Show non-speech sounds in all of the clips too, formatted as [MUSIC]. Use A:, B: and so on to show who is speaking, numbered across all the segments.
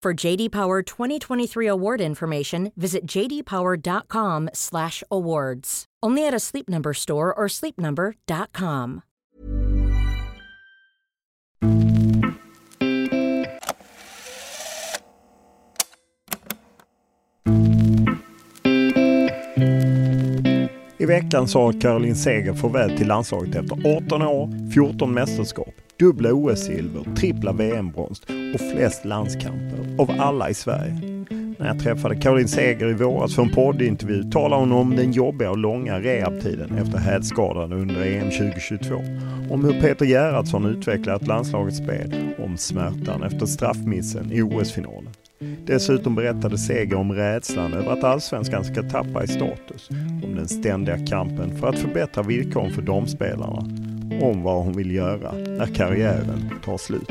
A: For JD Power 2023 award information, visit jdpower.com/awards. Only at a Sleep Number store or sleepnumber.com.
B: I veckan sa Caroline Seger farväl till landslaget efter 18 år, 14 mästerskap, dubbla OS-silver, trippla VM-brons och flest landskamper av alla i Sverige. När jag träffade Caroline Seger i våras för en poddintervju talade hon om den jobbiga och långa rehabtiden efter hälskadan under EM 2022. Om hur Peter Gerhardsson utvecklat landslagets spel, om smärtan efter straffmissen i OS-finalen. Dessutom berättade Seger om rädslan över att allsvenskan ska tappa i status, om den ständiga kampen för att förbättra villkoren för damspelarna, om vad hon vill göra när karriären tar slut.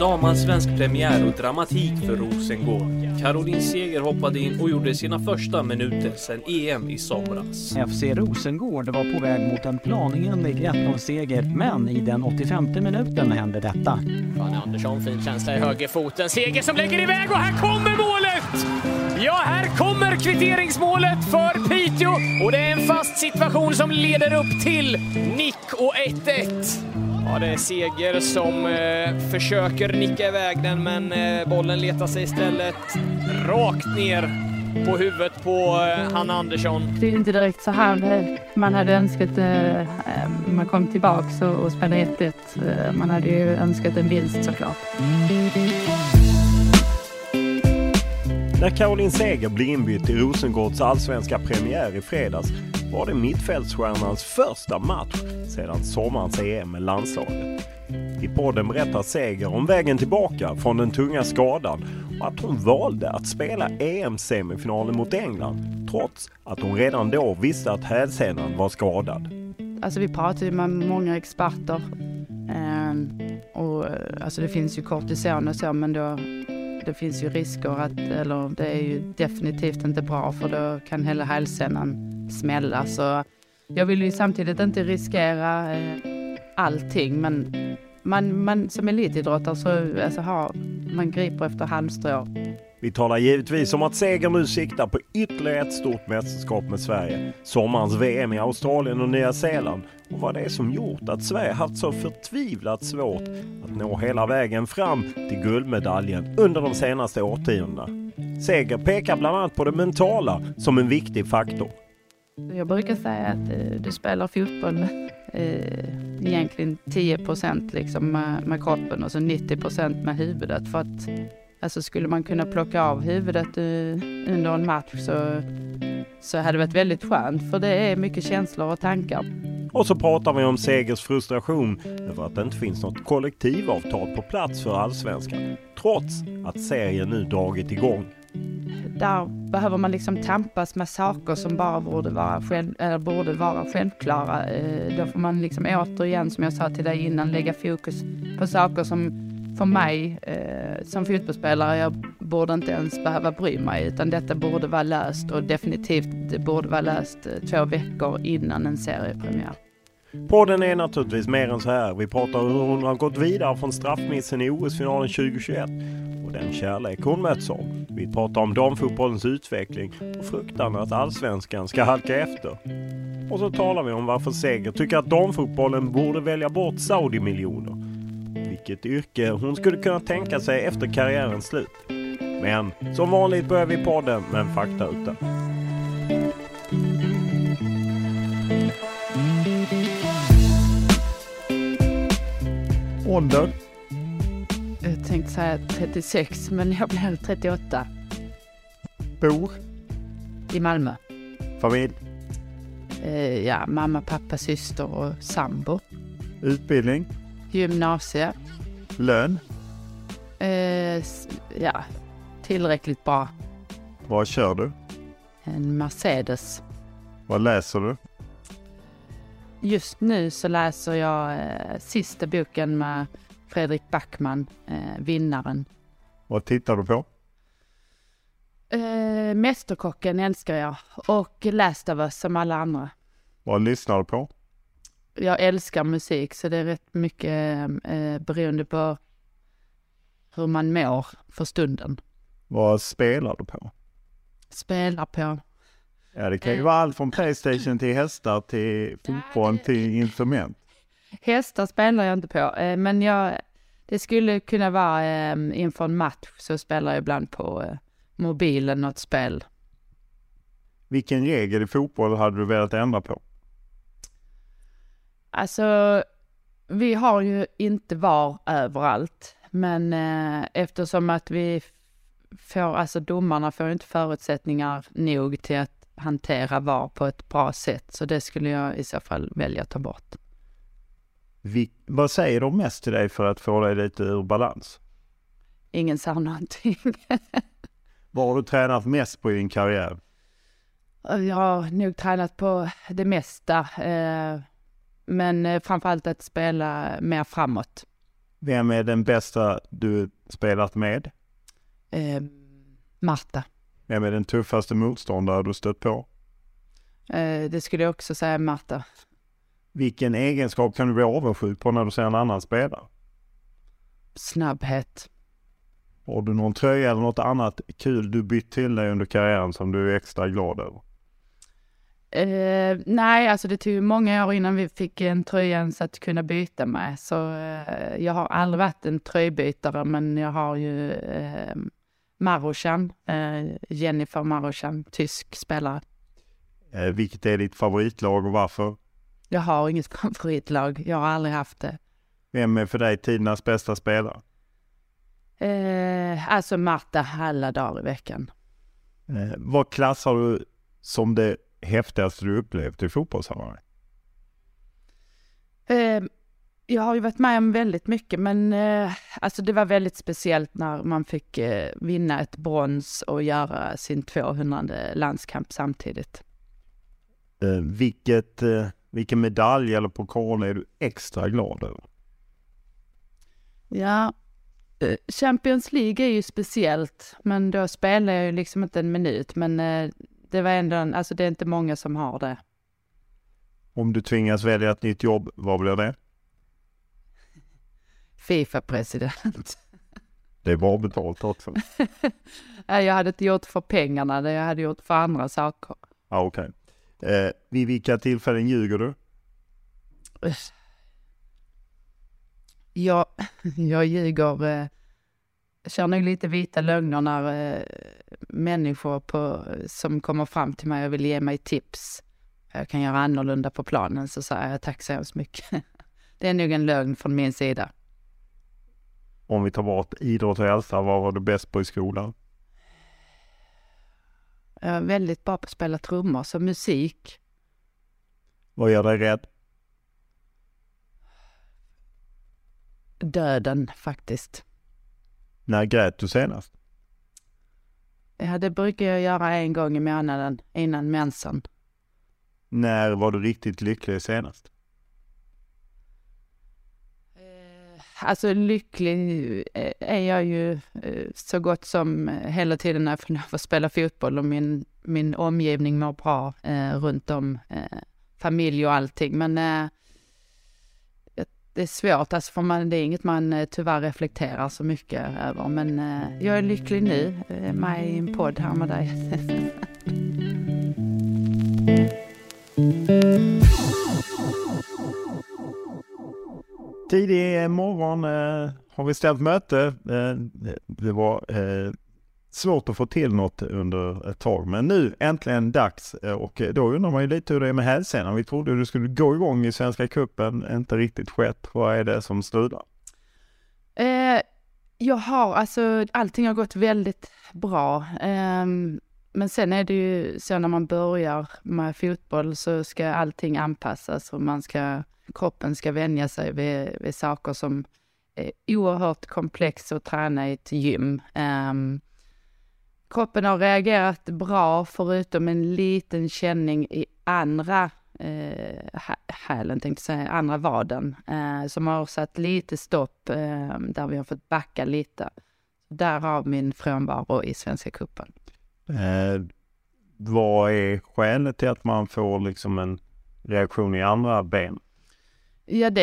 C: Damallsvensk premiär och dramatik för Rosengård. Caroline Seger hoppade in och gjorde sina första minuter sedan EM i somras.
D: FC Rosengård var på väg mot en planingenlig 1-0-seger, men i den 85 minuten hände detta.
E: Fanny Andersson, fin känsla i högerfoten. Seger som lägger iväg och här kommer målet! Ja, här kommer kvitteringsmålet för Piteå och det är en fast situation som leder upp till nick och 1-1. Ja, det är Seger som eh, försöker nicka iväg den, men eh, bollen letar sig istället rakt ner på huvudet på eh, Hanna Andersson.
F: Det är inte direkt så här man hade önskat eh, man kom tillbaks och, och spelade 1-1. Eh, man hade ju önskat en vinst såklart.
B: När Caroline Seger blev inbytt i Rosengårds allsvenska premiär i fredags var det mittfältsstjärnans första match sedan sommarens EM med landslaget. I podden berättar Seger om vägen tillbaka från den tunga skadan och att hon valde att spela EM-semifinalen mot England trots att hon redan då visste att hälsenan var skadad.
F: Alltså vi pratade med många experter. Ehm, och eh, alltså det finns ju kortison och så men då det finns ju risker att, eller det är ju definitivt inte bra för då kan hela hälsenan smälla. Så jag vill ju samtidigt inte riskera eh, allting men man, man som elitidrottare så alltså, har, man griper efter halmstrå.
B: Vi talar givetvis om att Seger nu siktar på ytterligare ett stort mästerskap med Sverige. Sommarens VM i Australien och Nya Zeeland och vad det är som gjort att Sverige haft så förtvivlat svårt att nå hela vägen fram till guldmedaljen under de senaste årtiondena. Seger pekar bland annat på det mentala som en viktig faktor.
F: Jag brukar säga att eh, du spelar fotboll eh, egentligen 10 procent liksom med, med kroppen och så 90 procent med huvudet. För att alltså skulle man kunna plocka av huvudet under en match så, så hade det varit väldigt skönt för det är mycket känslor och tankar.
B: Och så pratar vi om Segers frustration över att det inte finns något kollektivavtal på plats för allsvenskan. Trots att serien nu dragit igång.
F: där behöver man liksom tampas med saker som bara borde vara, själv, eller borde vara självklara. Eh, då får man liksom återigen, som jag sa till dig innan, lägga fokus på saker som för mig eh, som fotbollsspelare, jag borde inte ens behöva bry mig utan detta borde vara löst och definitivt det borde vara löst eh, två veckor innan en seriepremiär.
B: Podden är naturligtvis mer än så här. Vi pratar om hur hon har gått vidare från straffmissen i OS-finalen 2021 och den kärlek hon möts av. Vi pratar om damfotbollens utveckling och fruktan att allsvenskan ska halka efter. Och så talar vi om varför Seger tycker att damfotbollen borde välja bort Saudi-miljoner. Vilket yrke hon skulle kunna tänka sig efter karriärens slut. Men som vanligt börjar vi podden med en faktaruta. Ålder?
F: Jag tänkte säga 36 men jag blev 38.
B: Bor?
F: I Malmö.
B: Familj?
F: Eh, ja, mamma, pappa, syster och sambo.
B: Utbildning?
F: Gymnasie.
B: Lön?
F: Eh, ja, tillräckligt bra.
B: Vad kör du?
F: En Mercedes.
B: Vad läser du?
F: Just nu så läser jag eh, sista boken med Fredrik Backman, eh, Vinnaren.
B: Vad tittar du på?
F: Eh, Mästerkocken älskar jag och Last of Us som alla andra.
B: Vad lyssnar du på?
F: Jag älskar musik så det är rätt mycket eh, beroende på hur man mår för stunden.
B: Vad spelar du på?
F: Spelar på?
B: Ja, det kan ju vara allt från Playstation till hästar till fotboll till instrument.
F: Hästar spelar jag inte på, eh, men jag, det skulle kunna vara eh, inför en match så spelar jag ibland på eh, mobilen något spel.
B: Vilken regel i fotboll hade du velat ändra på?
F: Alltså, vi har ju inte VAR överallt, men eh, eftersom att vi får, alltså domarna får inte förutsättningar nog till att hantera VAR på ett bra sätt, så det skulle jag i så fall välja att ta bort.
B: Vi, vad säger de mest till dig för att få dig lite ur balans?
F: Ingen sa någonting. [LAUGHS]
B: vad har du tränat mest på i din karriär?
F: Jag har nog tränat på det mesta. Eh, men eh, framförallt att spela mer framåt.
B: Vem är den bästa du spelat med?
F: Eh, Marta.
B: Vem är den tuffaste motståndare du stött på?
F: Eh, det skulle jag också säga Marta.
B: Vilken egenskap kan du bli avundsjuk på när du ser en annan spelare?
F: Snabbhet.
B: Har du någon tröja eller något annat kul du bytt till dig under karriären som du är extra glad över?
F: Eh, nej, alltså det tog många år innan vi fick en tröja ens att kunna byta med. Så eh, jag har aldrig varit en tröjbytare, men jag har ju eh, Marochan, eh, Jennifer Marochan, tysk spelare.
B: Vilket är ditt favoritlag och varför?
F: Jag har inget [LAUGHS] favoritlag. Jag har aldrig haft det.
B: Vem är för dig tidernas bästa spelare?
F: Alltså Marta alla dagar i veckan.
B: Vad klassar du som det häftigaste du upplevt i fotbollssammanhang?
F: Eh, jag har ju varit med om väldigt mycket, men eh, alltså det var väldigt speciellt när man fick eh, vinna ett brons och göra sin 200 landskamp samtidigt.
B: Eh, vilket, eh, vilken medalj eller pokal är du extra glad över?
F: Ja, Champions League är ju speciellt, men då spelar jag ju liksom inte en minut, men det var ändå, en, alltså det är inte många som har det.
B: Om du tvingas välja ett nytt jobb, vad blir det?
F: Fifa-president. [LAUGHS]
B: Det är bra betalt också. [LAUGHS]
F: jag hade inte gjort för pengarna, det jag hade gjort för andra saker.
B: Ja, okej. Okay. Eh, vid vilka tillfällen ljuger du?
F: Jag, [LAUGHS] jag ljuger, eh, kör nog lite vita lögner när eh, människor på, som kommer fram till mig och vill ge mig tips. Jag kan göra annorlunda på planen, så säger jag tack så hemskt mycket. [LAUGHS] Det är nog en lögn från min sida.
B: Om vi tar bort idrott och hälsa, vad var du bäst på i skolan?
F: Jag är väldigt bra på att spela trummor, så musik.
B: Vad gör dig rädd?
F: Döden, faktiskt.
B: När grät du senast?
F: Ja, det brukar jag göra en gång i månaden innan mensen.
B: När var du riktigt lycklig senast?
F: Alltså lycklig eh, är jag ju eh, så gott som hela tiden när jag får lov att spela fotboll och min, min omgivning mår bra eh, runt om, eh, familj och allting. Men eh, det är svårt, alltså för man, det är inget man eh, tyvärr reflekterar så mycket över. Men eh, jag är lycklig nu, eh, med i en podd här med dig. [LAUGHS]
B: Tidig morgon eh, har vi ställt möte. Eh, det var eh, svårt att få till något under ett tag, men nu äntligen dags eh, och eh, då undrar man ju lite hur det är med hälsenan. Vi trodde det skulle gå igång i Svenska Cupen, inte riktigt skett. Vad är det som strular?
F: Eh, jag har, alltså allting har gått väldigt bra. Eh, men sen är det ju så när man börjar med fotboll så ska allting anpassas och man ska, kroppen ska vänja sig vid, vid saker som är oerhört komplex att träna i ett gym. Um, kroppen har reagerat bra förutom en liten känning i andra eh, hälen, tänkte säga, andra vaden, eh, som har satt lite stopp eh, där vi har fått backa lite. Därav min frånvaro i Svenska cupen.
B: Eh, vad är skälet till att man får liksom en reaktion i andra ben?
F: Ja, det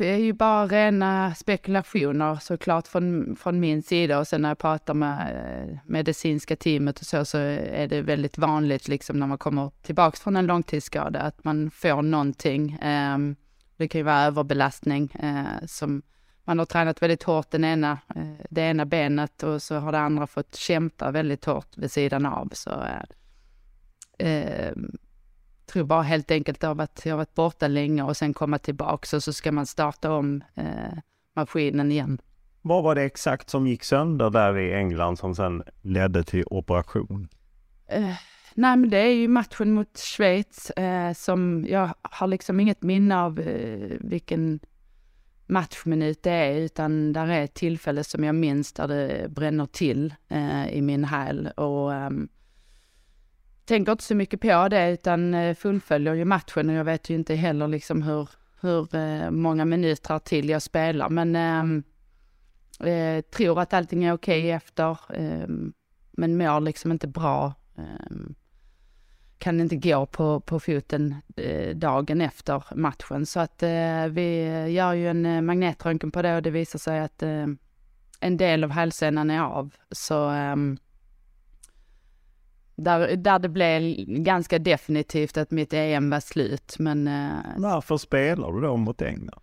F: är ju bara rena spekulationer såklart från, från min sida och sen när jag pratar med eh, medicinska teamet och så, så är det väldigt vanligt liksom när man kommer tillbaks från en långtidsskada att man får någonting. Ehm, det kan ju vara överbelastning eh, som man har tränat väldigt hårt den ena, eh, det ena benet och så har det andra fått kämpa väldigt hårt vid sidan av. Så ehm, tror bara helt enkelt av att jag varit borta länge och sen komma tillbaka och så ska man starta om eh, maskinen igen.
B: Vad var det exakt som gick sönder där i England som sen ledde till operation?
F: Eh, nej men det är ju matchen mot Schweiz eh, som jag har liksom inget minne av eh, vilken matchminut det är, utan där är ett tillfälle som jag minns där det bränner till eh, i min häl och um, tänker inte så mycket på det utan eh, fullföljer ju matchen och jag vet ju inte heller liksom hur, hur eh, många minuter till jag spelar men ehm, eh, tror att allting är okej okay efter eh, men mår liksom inte bra ehm, kan inte gå på, på foten eh, dagen efter matchen. Så att eh, vi gör ju en eh, magnetröntgen på det och det visar sig att eh, en del av hälsenan är av. Så ehm, där, där det blev ganska definitivt att mitt EM var slut. Men, eh,
B: Varför spelar du då mot England?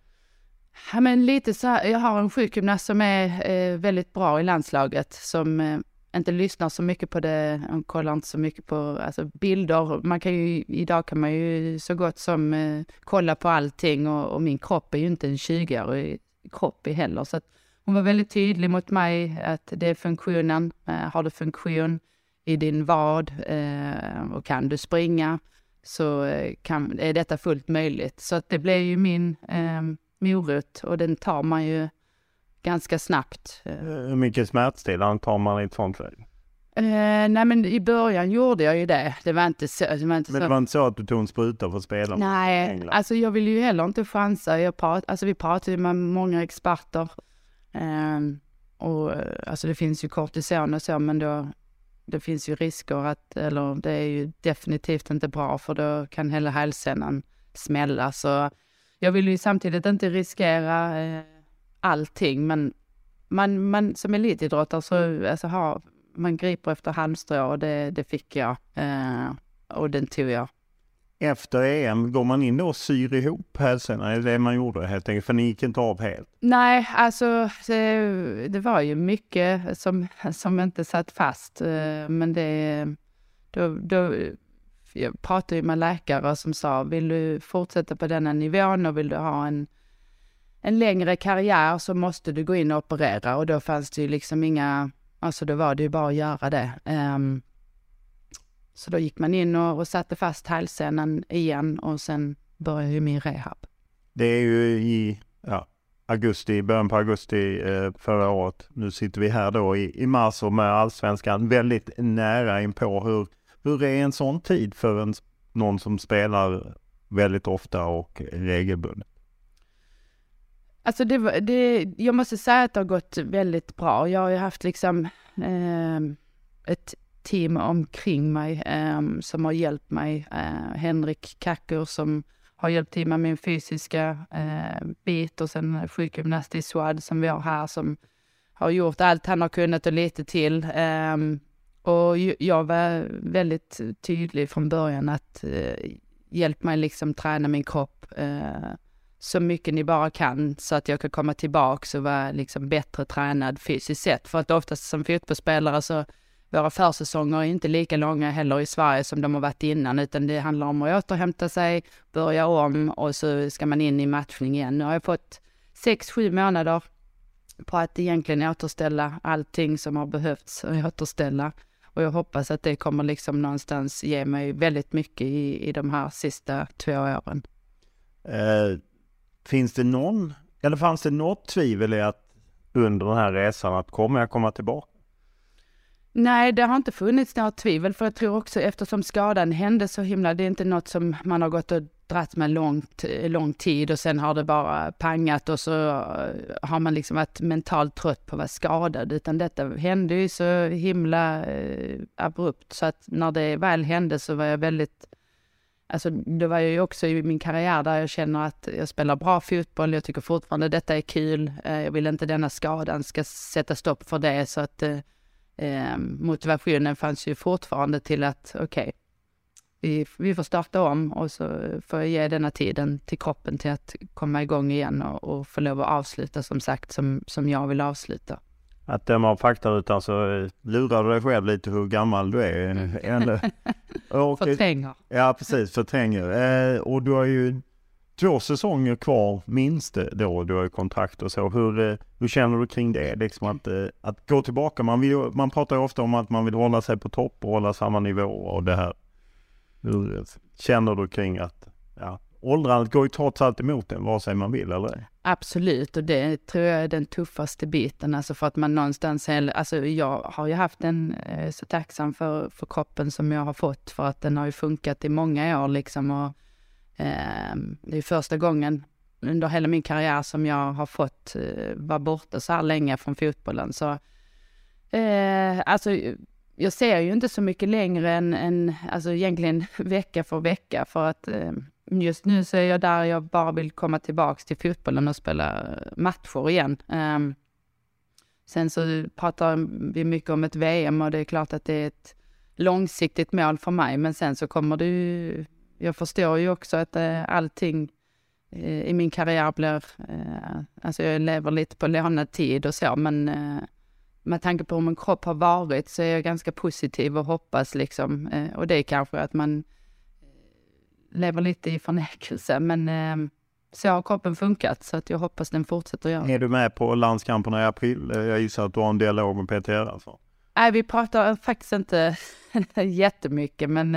F: Ja, men lite så här, jag har en sjukgymnast som är eh, väldigt bra i landslaget som inte lyssnar så mycket på det, och kollar inte så mycket på alltså, bilder. Man kan ju, idag kan man ju så gott som eh, kolla på allting och, och, min kropp är ju inte en 20-årig kropp heller. Så att hon var väldigt tydlig mot mig att det är funktionen. Eh, har du funktion i din vad eh, och kan du springa så eh, kan, är detta fullt möjligt. Så att det blev ju min eh, morot och den tar man ju ganska snabbt.
B: Eh, hur mycket smärtstillande tar man i ett sånt läge?
F: Uh, nej men i början gjorde jag ju det. Det var inte så. Det var inte
B: men det var inte så att du tog en spruta för att spela?
F: Nej, alltså jag vill ju heller inte chansa. Jag prat, alltså vi pratar ju med många experter. Uh, och alltså det finns ju kortison och så men då det finns ju risker att, eller det är ju definitivt inte bra för då kan hela hälsenan smälla. Så jag vill ju samtidigt inte riskera eh, allting, men man, man som elitidrottare så alltså, har, man griper efter halmstrå och det, det fick jag eh, och den tog jag.
B: Efter EM, går man in då och syr ihop hälsorna? Är det det man gjorde helt enkelt? För ni gick inte av helt?
F: Nej, alltså det, det var ju mycket som, som inte satt fast. Eh, men det, då, då jag pratade ju med läkare som sa, vill du fortsätta på denna nivån och vill du ha en en längre karriär så måste du gå in och operera och då fanns det ju liksom inga, alltså då var det ju bara att göra det. Um, så då gick man in och, och satte fast hälsenan igen och sen började ju min rehab.
B: Det är ju i, ja, augusti, början på augusti eh, förra året. Nu sitter vi här då i, i mars och med allsvenskan väldigt nära inpå. Hur, hur är en sån tid för en, någon som spelar väldigt ofta och regelbundet?
F: Alltså det, det, jag måste säga att det har gått väldigt bra. Jag har ju haft liksom eh, ett team omkring mig ehm, som har hjälpt mig. Eh, Henrik Kacker som har hjälpt till med min fysiska eh, bit och sen sjukgymnast i Swad som vi har här som har gjort allt han har kunnat och lite till. Um, och jag var väldigt tydlig från början att uh, hjälp mig liksom träna min kropp uh, så mycket ni bara kan så att jag kan komma tillbaks och vara liksom bättre tränad fysiskt sett. För att oftast som fotbollsspelare så våra försäsonger är inte lika långa heller i Sverige som de har varit innan, utan det handlar om att återhämta sig, börja om och så ska man in i matchning igen. Nu har jag fått sex, sju månader på att egentligen återställa allting som har behövts återställa. Och jag hoppas att det kommer liksom någonstans ge mig väldigt mycket i, i de här sista två åren.
B: Eh, finns det någon, eller fanns det något tvivel i att under den här resan att kommer jag komma tillbaka?
F: Nej, det har inte funnits några tvivel, för jag tror också eftersom skadan hände så himla, det är inte något som man har gått och dratt med långt, lång tid och sen har det bara pangat och så eh, har man liksom varit mentalt trött på att vara skadad, utan detta hände ju så himla eh, abrupt. Så att när det väl hände så var jag väldigt Alltså det var ju också i min karriär där jag känner att jag spelar bra fotboll, jag tycker fortfarande detta är kul, eh, jag vill inte denna skadan ska sätta stopp för det. Så att eh, eh, motivationen fanns ju fortfarande till att okej, okay, vi, vi får starta om och så får jag ge denna tiden till kroppen till att komma igång igen och, och få lov att avsluta som sagt som, som jag vill avsluta.
B: Att döma av faktarutan så eh, lurar du dig själv lite hur gammal du är. [LAUGHS] Eller, [LAUGHS]
F: och, förtränger.
B: Ja precis, förtränger. Eh, och du har ju två säsonger kvar minst då du har kontrakt och så. Hur, eh, hur känner du kring det? Liksom att, eh, att gå tillbaka. Man, vill, man pratar ju ofta om att man vill hålla sig på topp och hålla samma nivå och det här. Hur eh, känner du kring att ja, åldrandet går ju trots allt emot en vare sig man vill eller
F: Absolut, och det tror jag är den tuffaste biten, alltså för att man någonstans, alltså jag har ju haft en, så tacksam för, för kroppen som jag har fått, för att den har ju funkat i många år liksom och Ehm, det är första gången under hela min karriär som jag har fått eh, vara borta så här länge från fotbollen. Så, eh, alltså, jag ser ju inte så mycket längre än, än alltså egentligen [LAUGHS] vecka för vecka för att ehm, just nu så är jag där jag bara vill komma tillbaks till fotbollen och spela matcher igen. Ehm, sen så pratar vi mycket om ett VM och det är klart att det är ett långsiktigt mål för mig, men sen så kommer det ju jag förstår ju också att eh, allting eh, i min karriär blir, eh, alltså jag lever lite på lånad tid och så, men eh, med tanke på hur min kropp har varit så är jag ganska positiv och hoppas liksom, eh, och det är kanske att man eh, lever lite i förnekelse, men eh, så har kroppen funkat så att jag hoppas den fortsätter göra.
B: Är du med på landskamperna i april? Jag gissar att du har en dialog med PTR alltså?
F: Nej, vi pratar faktiskt inte [LAUGHS] jättemycket, men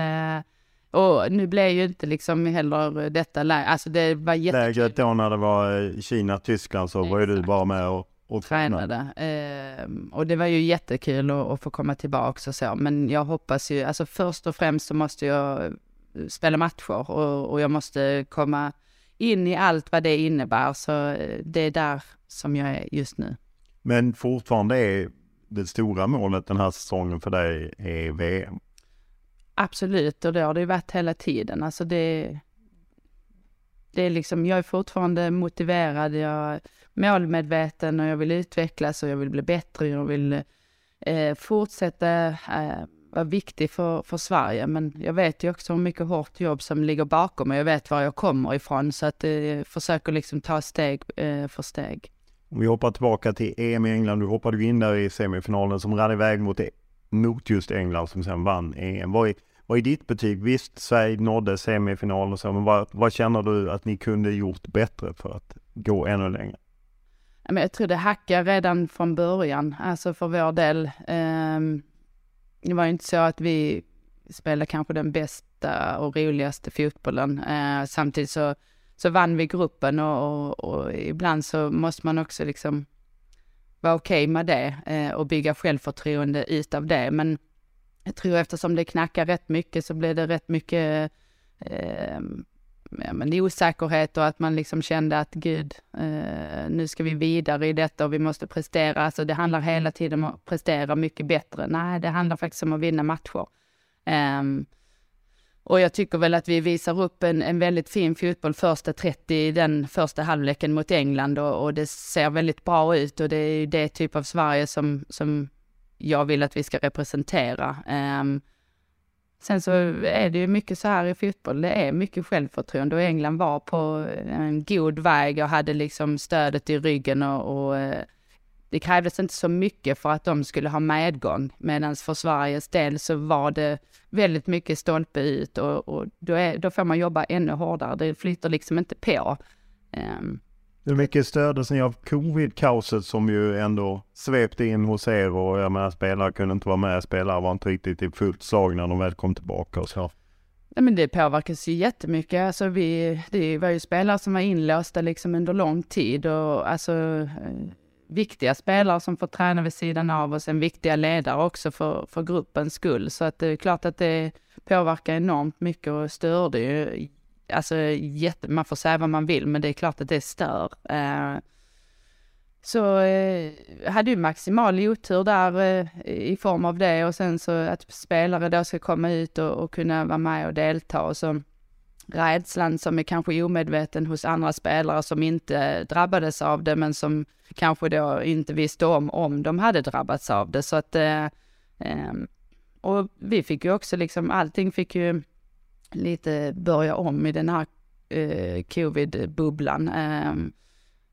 F: och nu blev ju inte liksom heller detta läge, alltså det var jättekul.
B: Lägret då när det var eh, Kina, Tyskland så var ju du bara med och, och
F: tränade. Eh, och det var ju jättekul att, att få komma tillbaka och så, men jag hoppas ju, alltså först och främst så måste jag spela matcher och, och jag måste komma in i allt vad det innebär, så eh, det är där som jag är just nu.
B: Men fortfarande är det stora målet den här säsongen för dig är VM?
F: Absolut, och det har det ju varit hela tiden. Alltså det, det är liksom, jag är fortfarande motiverad, jag är målmedveten och jag vill utvecklas och jag vill bli bättre. Jag vill eh, fortsätta eh, vara viktig för, för Sverige. Men jag vet ju också hur mycket hårt jobb som ligger bakom och jag vet var jag kommer ifrån. Så att eh, försöker liksom ta steg eh, för steg.
B: Om vi hoppar tillbaka till EM i England. Du hoppade in där i semifinalen som rann iväg mot mot just England som sen vann EM. Vad är, vad är ditt betyg? Visst, Sverige nådde semifinal och så, men vad, vad känner du att ni kunde gjort bättre för att gå ännu längre?
F: Jag tror det hackade redan från början, alltså för vår del. Eh, det var ju inte så att vi spelade kanske den bästa och roligaste fotbollen. Eh, samtidigt så, så vann vi gruppen och, och, och ibland så måste man också liksom vara okej okay med det eh, och bygga självförtroende utav det. Men jag tror eftersom det knackar rätt mycket så blir det rätt mycket eh, ja, men osäkerhet och att man liksom kände att gud, eh, nu ska vi vidare i detta och vi måste prestera. Alltså det handlar hela tiden om att prestera mycket bättre. Nej, det handlar faktiskt om att vinna matcher. Um, och jag tycker väl att vi visar upp en, en väldigt fin fotboll första 30 i den första halvleken mot England och, och, det ser väldigt bra ut och det är ju det typ av Sverige som, som jag vill att vi ska representera. Um, sen så är det ju mycket så här i fotboll, det är mycket självförtroende och England var på en god väg och hade liksom stödet i ryggen och, och eh, det krävdes inte så mycket för att de skulle ha medgång, medan för Sveriges del så var det väldigt mycket stolpe ut och, och då, är, då får man jobba ännu hårdare. Det flyter liksom inte på. Um,
B: hur mycket stördes ni av covid-kaoset som ju ändå svepte in hos er och jag menar spelare kunde inte vara med, spelare var inte riktigt i fullt slag när de väl kom tillbaka och så.
F: Nej men det påverkas ju jättemycket. Alltså vi, det var ju spelare som var inlåsta liksom under lång tid och alltså eh, viktiga spelare som får träna vid sidan av och sen viktiga ledare också för, för gruppens skull. Så att det är klart att det påverkar enormt mycket och störde ju. Alltså jätte, man får säga vad man vill, men det är klart att det stör. Eh, så eh, hade ju maximal otur där eh, i form av det och sen så att spelare då ska komma ut och, och kunna vara med och delta och så rädslan som är kanske omedveten hos andra spelare som inte drabbades av det, men som kanske då inte visste om om de hade drabbats av det. Så att, eh, eh, och vi fick ju också liksom, allting fick ju lite börja om i den här eh, covid-bubblan. Eh,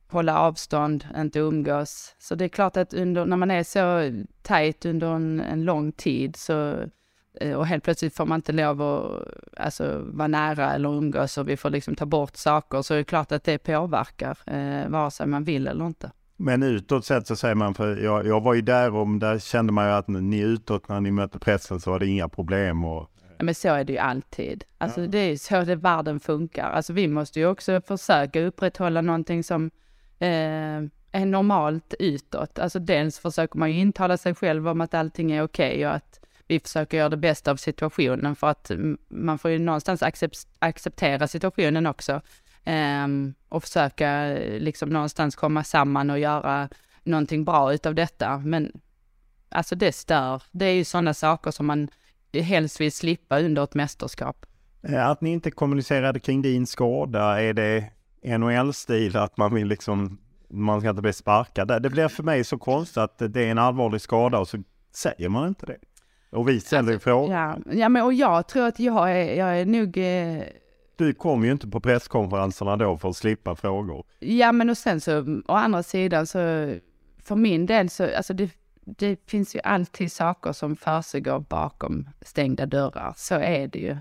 F: hålla avstånd, inte umgås. Så det är klart att under, när man är så tajt under en, en lång tid så och helt plötsligt får man inte lov att alltså, vara nära eller umgås och vi får liksom ta bort saker. Så det är klart att det påverkar, eh, vare sig man vill eller inte.
B: Men utåt sett så säger man, för jag, jag var ju där och där kände man ju att ni utåt när ni mötte pressen så var det inga problem. Och...
F: Men så är det ju alltid. Alltså ja. det är så det världen funkar. Alltså vi måste ju också försöka upprätthålla någonting som eh, är normalt utåt. Alltså dels försöker man ju intala sig själv om att allting är okej okay och att vi försöker göra det bästa av situationen för att man får ju någonstans acceptera situationen också. Um, och försöka eh, liksom någonstans komma samman och göra någonting bra utav detta. Men alltså det stör. Det är ju sådana saker som man helst vill slippa under ett mästerskap.
B: Eh, att ni inte kommunicerade kring din skada, är det NHL-stil att man vill liksom, man ska inte bli sparkad? Det blir för mig så konstigt att det är en allvarlig skada och så säger man inte det. Och vi ställer alltså, frågor.
F: Ja, ja, men och jag tror att jag är, jag är nog... Eh...
B: Du kom ju inte på presskonferenserna då för att slippa frågor.
F: Ja, men och sen så å andra sidan så för min del så, alltså det, det finns ju alltid saker som försiggår bakom stängda dörrar. Så är det ju.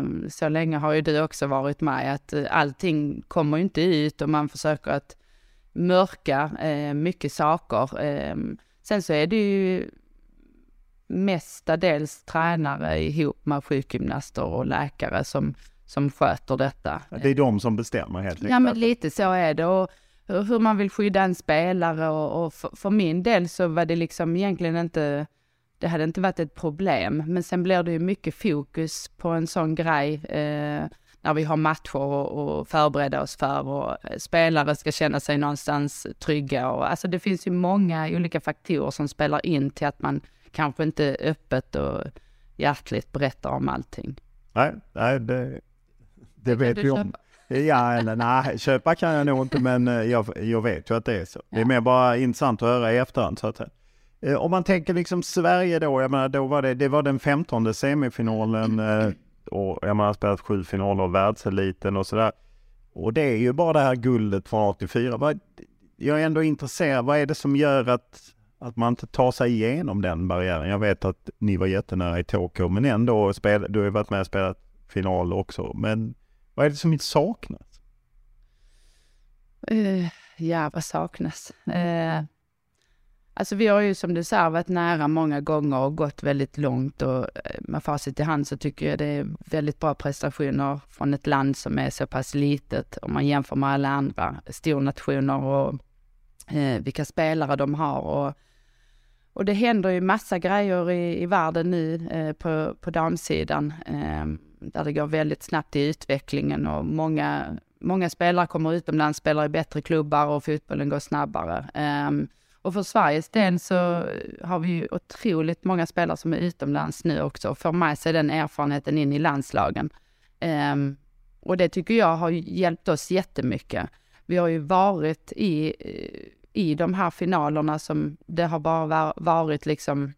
F: Um, så länge har ju du också varit med att uh, allting kommer ju inte ut och man försöker att mörka uh, mycket saker. Um, sen så är det ju mestadels tränare ihop med sjukgymnaster och läkare som, som sköter detta.
B: Det är de som bestämmer helt enkelt?
F: Ja, men lite så är det. Och hur man vill skydda en spelare och, och för, för, min del så var det liksom egentligen inte, det hade inte varit ett problem. Men sen blir det ju mycket fokus på en sån grej eh, när vi har matcher och, och förbereda oss för och spelare ska känna sig någonstans trygga och alltså det finns ju många olika faktorer som spelar in till att man kanske inte öppet och hjärtligt berättar om allting.
B: Nej, nej det, det vet vi om. Ja, eller nej, köpa kan jag nog inte, men eh, jag, jag vet ju att det är så. Ja. Det är mer bara intressant att höra i efterhand så att säga. Eh, om man tänker liksom Sverige då, jag menar då var det, det var den femtonde semifinalen eh, och jag menar spelat sju finaler av världseliten och sådär. Och det är ju bara det här guldet från 84. Jag är ändå intresserad, vad är det som gör att att man inte tar sig igenom den barriären. Jag vet att ni var jättenära i Tokyo, men ändå, spel, du har ju varit med och spelat final också. Men vad är det som inte saknas?
F: Uh, ja, vad saknas? Uh, Alltså vi har ju som du säger varit nära många gånger och gått väldigt långt och eh, med facit i hand så tycker jag det är väldigt bra prestationer från ett land som är så pass litet om man jämför med alla andra stornationer och eh, vilka spelare de har. Och, och det händer ju massa grejer i, i världen nu eh, på, på damsidan eh, där det går väldigt snabbt i utvecklingen och många, många spelare kommer utomlands, spelar i bättre klubbar och fotbollen går snabbare. Eh, och för Sveriges del så har vi ju otroligt många spelare som är utomlands nu också och får med sig den erfarenheten in i landslagen. Ehm, och det tycker jag har hjälpt oss jättemycket. Vi har ju varit i, eh, i de här finalerna som det har bara varit liksom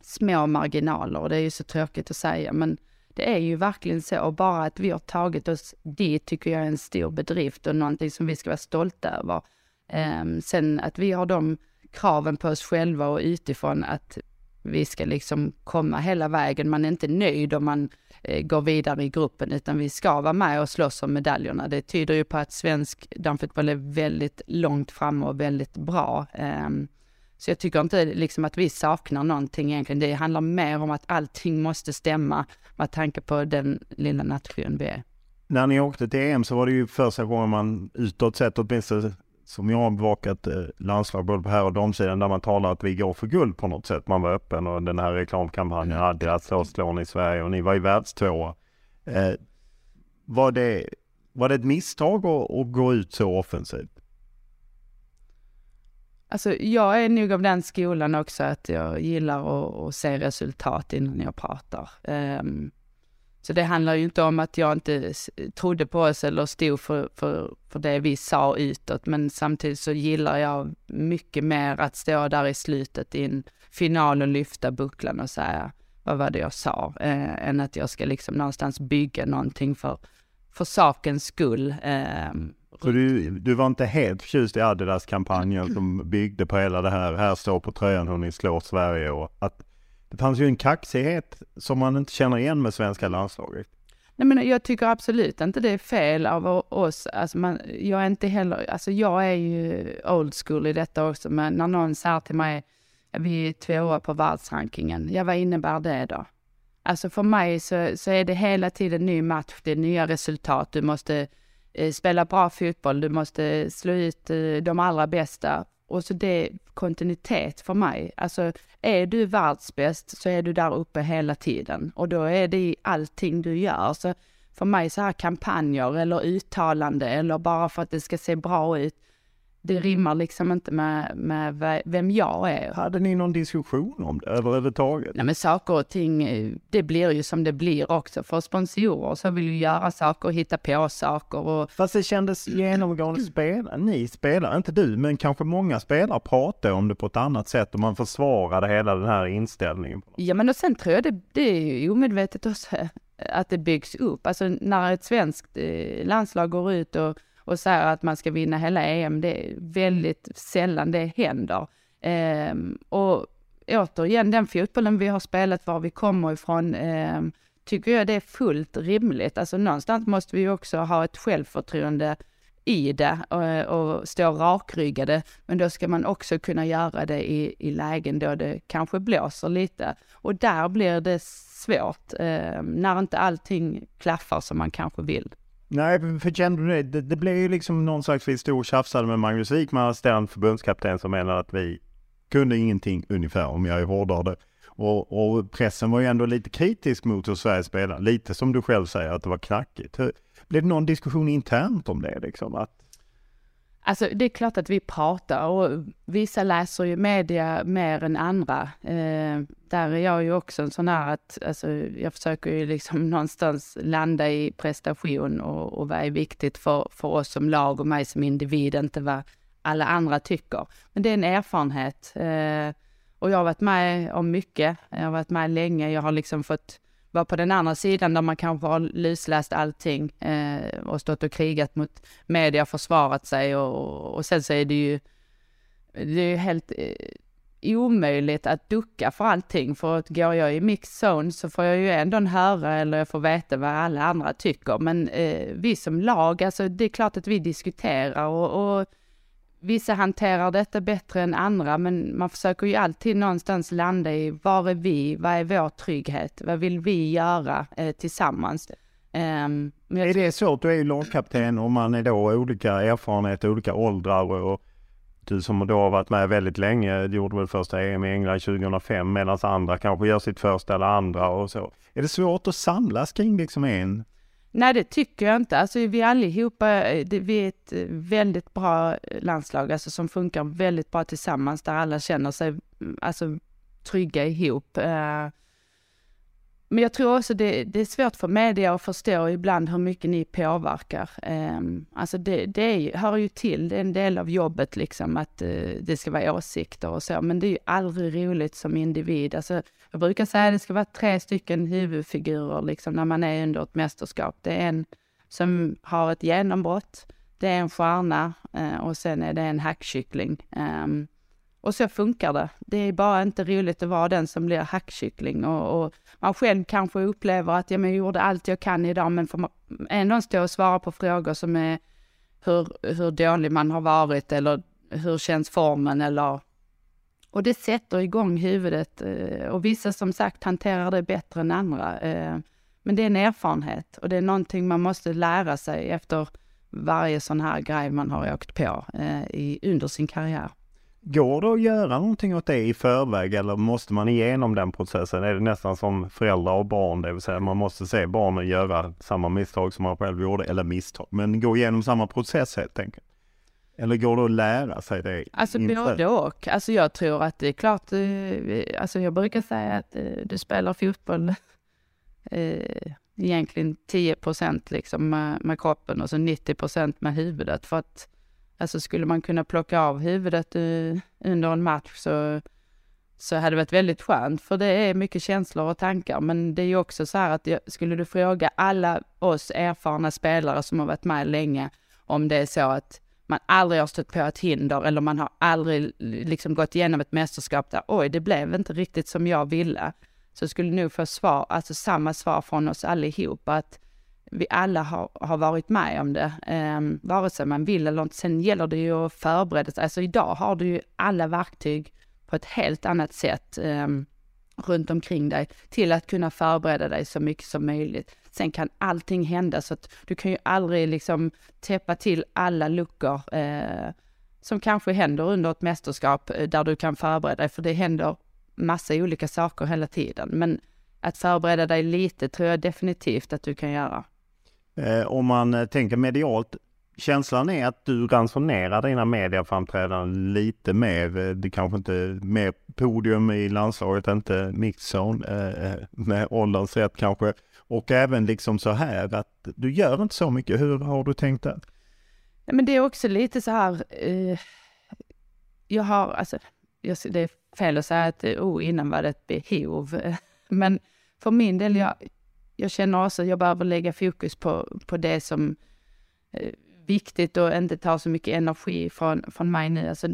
F: små marginaler och det är ju så tråkigt att säga men det är ju verkligen så och bara att vi har tagit oss dit tycker jag är en stor bedrift och någonting som vi ska vara stolta över. Ehm, sen att vi har de kraven på oss själva och utifrån att vi ska liksom komma hela vägen. Man är inte nöjd om man eh, går vidare i gruppen utan vi ska vara med och slåss om medaljerna. Det tyder ju på att svensk damfotboll är väldigt långt fram och väldigt bra. Um, så jag tycker inte liksom att vi saknar någonting egentligen. Det handlar mer om att allting måste stämma med tanke på den lilla nation vi är.
B: När ni åkte till EM så var det ju första gången man utåt sett åtminstone som jag har bevakat eh, landslag både på här och damsidan där man talar att vi går för guld på något sätt. Man var öppen och den här reklamkampanjen hade att slå i Sverige och ni var ju världstvåa. Eh, var, det, var det ett misstag att, att gå ut så offensivt?
F: Alltså jag är nog av den skolan också att jag gillar att, att se resultat innan jag pratar. Um, så det handlar ju inte om att jag inte trodde på oss eller stod för, för, för det vi sa utåt, men samtidigt så gillar jag mycket mer att stå där i slutet i en final och lyfta bucklan och säga vad var det jag sa, eh, än att jag ska liksom någonstans bygga någonting för, för sakens skull. Eh,
B: så du, du var inte helt förtjust i Adidas-kampanjen som byggde på hela det här, här står på tröjan hur ni slår Sverige och att det fanns ju en kaxighet som man inte känner igen med svenska landslaget.
F: Nej men jag tycker absolut inte det är fel av oss. Alltså man, jag är inte heller, alltså jag är ju old school i detta också, men när någon säger till mig, vi är tvåa på världsrankingen, ja vad innebär det då? Alltså för mig så, så är det hela tiden ny match, det är nya resultat, du måste Eh, spela bra fotboll, du måste slå ut eh, de allra bästa. Och så det är kontinuitet för mig. Alltså är du världsbäst så är du där uppe hela tiden och då är det i allting du gör. Så för mig så här kampanjer eller uttalande eller bara för att det ska se bra ut, det rimmar liksom inte med, med vem jag är.
B: Hade ni någon diskussion om det överhuvudtaget?
F: Nej men saker och ting, eh, det blir ju som det blir också. För sponsorer så vill ju göra saker och hitta på saker. Och...
B: Fast det kändes genomgående spela, ni spelar, inte du, men kanske många spelare pratar om det på ett annat sätt och man försvarade hela den här inställningen.
F: Ja men och sen tror jag det, det är omedvetet också [LAUGHS] att det byggs upp. Alltså när ett svenskt eh, landslag går ut och och säger att man ska vinna hela EM. Det är väldigt sällan det händer. Um, och återigen, den fotbollen vi har spelat, var vi kommer ifrån, um, tycker jag det är fullt rimligt. Alltså någonstans måste vi också ha ett självförtroende i det och, och stå rakryggade. Men då ska man också kunna göra det i, i lägen då det kanske blåser lite. Och där blir det svårt, eh, när inte allting klaffar som man kanske vill.
B: Nej, för kände du det? Det, blev ju liksom någon slags, vi stod och tjafsade med Magnus Wikman, assisterande förbundskapten, som menade att vi kunde ingenting ungefär, om jag är hårdare. Och, och, pressen var ju ändå lite kritisk mot hur Sverige spelar. Lite som du själv säger, att det var knackigt. Blev det någon diskussion internt om det liksom? Att
F: Alltså det är klart att vi pratar och vissa läser ju media mer än andra. Eh, där är jag ju också en sån här att, alltså jag försöker ju liksom [LAUGHS] någonstans landa i prestation och, och vad är viktigt för, för oss som lag och mig som individ, inte vad alla andra tycker. Men det är en erfarenhet. Eh, och jag har varit med om mycket. Jag har varit med länge. Jag har liksom fått vara på den andra sidan där man kanske har lusläst allting eh, och stått och krigat mot media, försvarat sig och, och sen så är det ju, det är ju helt eh, omöjligt att ducka för allting för att går jag i mixed zone så får jag ju ändå höra eller jag får veta vad alla andra tycker. Men eh, vi som lag, alltså det är klart att vi diskuterar och, och vissa hanterar detta bättre än andra, men man försöker ju alltid någonstans landa i var är vi, vad är vår trygghet, vad vill vi göra eh, tillsammans?
B: Um, är det svårt? Du är ju lagkapten och man är då olika erfarenheter, olika åldrar och du som då har varit med väldigt länge, du gjorde väl första EM i England 2005 medan andra kanske gör sitt första eller andra och så. Är det svårt att samlas kring liksom en
F: Nej, det tycker jag inte. Alltså vi allihopa, eh, vi är ett eh, väldigt bra eh, landslag, alltså som funkar väldigt bra tillsammans, där alla känner sig mm, alltså, trygga ihop. Eh, men jag tror också det, det är svårt för media att förstå ibland hur mycket ni påverkar. Ehm, alltså det, det är, hör ju till, det är en del av jobbet liksom att eh, det ska vara åsikter och så, men det är ju aldrig roligt som individ. Alltså jag brukar säga att det ska vara tre stycken huvudfigurer liksom när man är under ett mästerskap. Det är en som har ett genombrott, det är en stjärna eh, och sen är det en hackkyckling. Um, och så funkar det. Det är bara inte roligt att vara den som blir hackkyckling och, och man själv kanske upplever att ja, men jag gjorde allt jag kan idag men får man ändå stå och svara på frågor som är hur, hur dålig man har varit eller hur känns formen eller och det sätter igång huvudet eh, och vissa som sagt hanterar det bättre än andra. Eh, men det är en erfarenhet och det är någonting man måste lära sig efter varje sån här grej man har åkt på eh, under sin karriär.
B: Går det att göra någonting åt det i förväg eller måste man igenom den processen? Är det nästan som föräldrar och barn, det vill säga man måste se barnen göra samma misstag som man själv gjorde, eller misstag, men gå igenom samma process helt enkelt? Eller går det att lära sig det?
F: Alltså inför? både och. Alltså jag tror att det är klart, eh, alltså jag brukar säga att eh, du spelar fotboll [LAUGHS] eh, egentligen 10 procent liksom med, med, kroppen och så 90 procent med huvudet. För att alltså skulle man kunna plocka av huvudet under en match så, så hade det varit väldigt skönt. För det är mycket känslor och tankar. Men det är ju också så här att jag, skulle du fråga alla oss erfarna spelare som har varit med länge om det är så att man aldrig har stött på ett hinder eller man har aldrig liksom gått igenom ett mästerskap där oj, det blev inte riktigt som jag ville. Så skulle nog få svar, alltså samma svar från oss allihopa att vi alla har, har varit med om det, eh, vare sig man vill eller inte. Sen gäller det ju att förbereda sig. Alltså idag har du ju alla verktyg på ett helt annat sätt eh, runt omkring dig till att kunna förbereda dig så mycket som möjligt. Sen kan allting hända så att du kan ju aldrig liksom täppa till alla luckor eh, som kanske händer under ett mästerskap eh, där du kan förbereda dig, för det händer massa olika saker hela tiden. Men att förbereda dig lite tror jag definitivt att du kan göra.
B: Eh, om man eh, tänker medialt, känslan är att du ransonerar dina mediaframträdanden lite mer. Eh, det kanske inte mer podium i landslaget, inte mixzon eh, eh, med ålderns rätt kanske. Och även liksom så här att du gör inte så mycket. Hur har du tänkt där?
F: Ja, men det är också lite så här. Eh, jag har, alltså, det är fel att säga att oh, innan var det ett behov. [LAUGHS] Men för min del, jag, jag känner också att jag behöver lägga fokus på, på det som är viktigt och inte tar så mycket energi från, från mig nu. Alltså,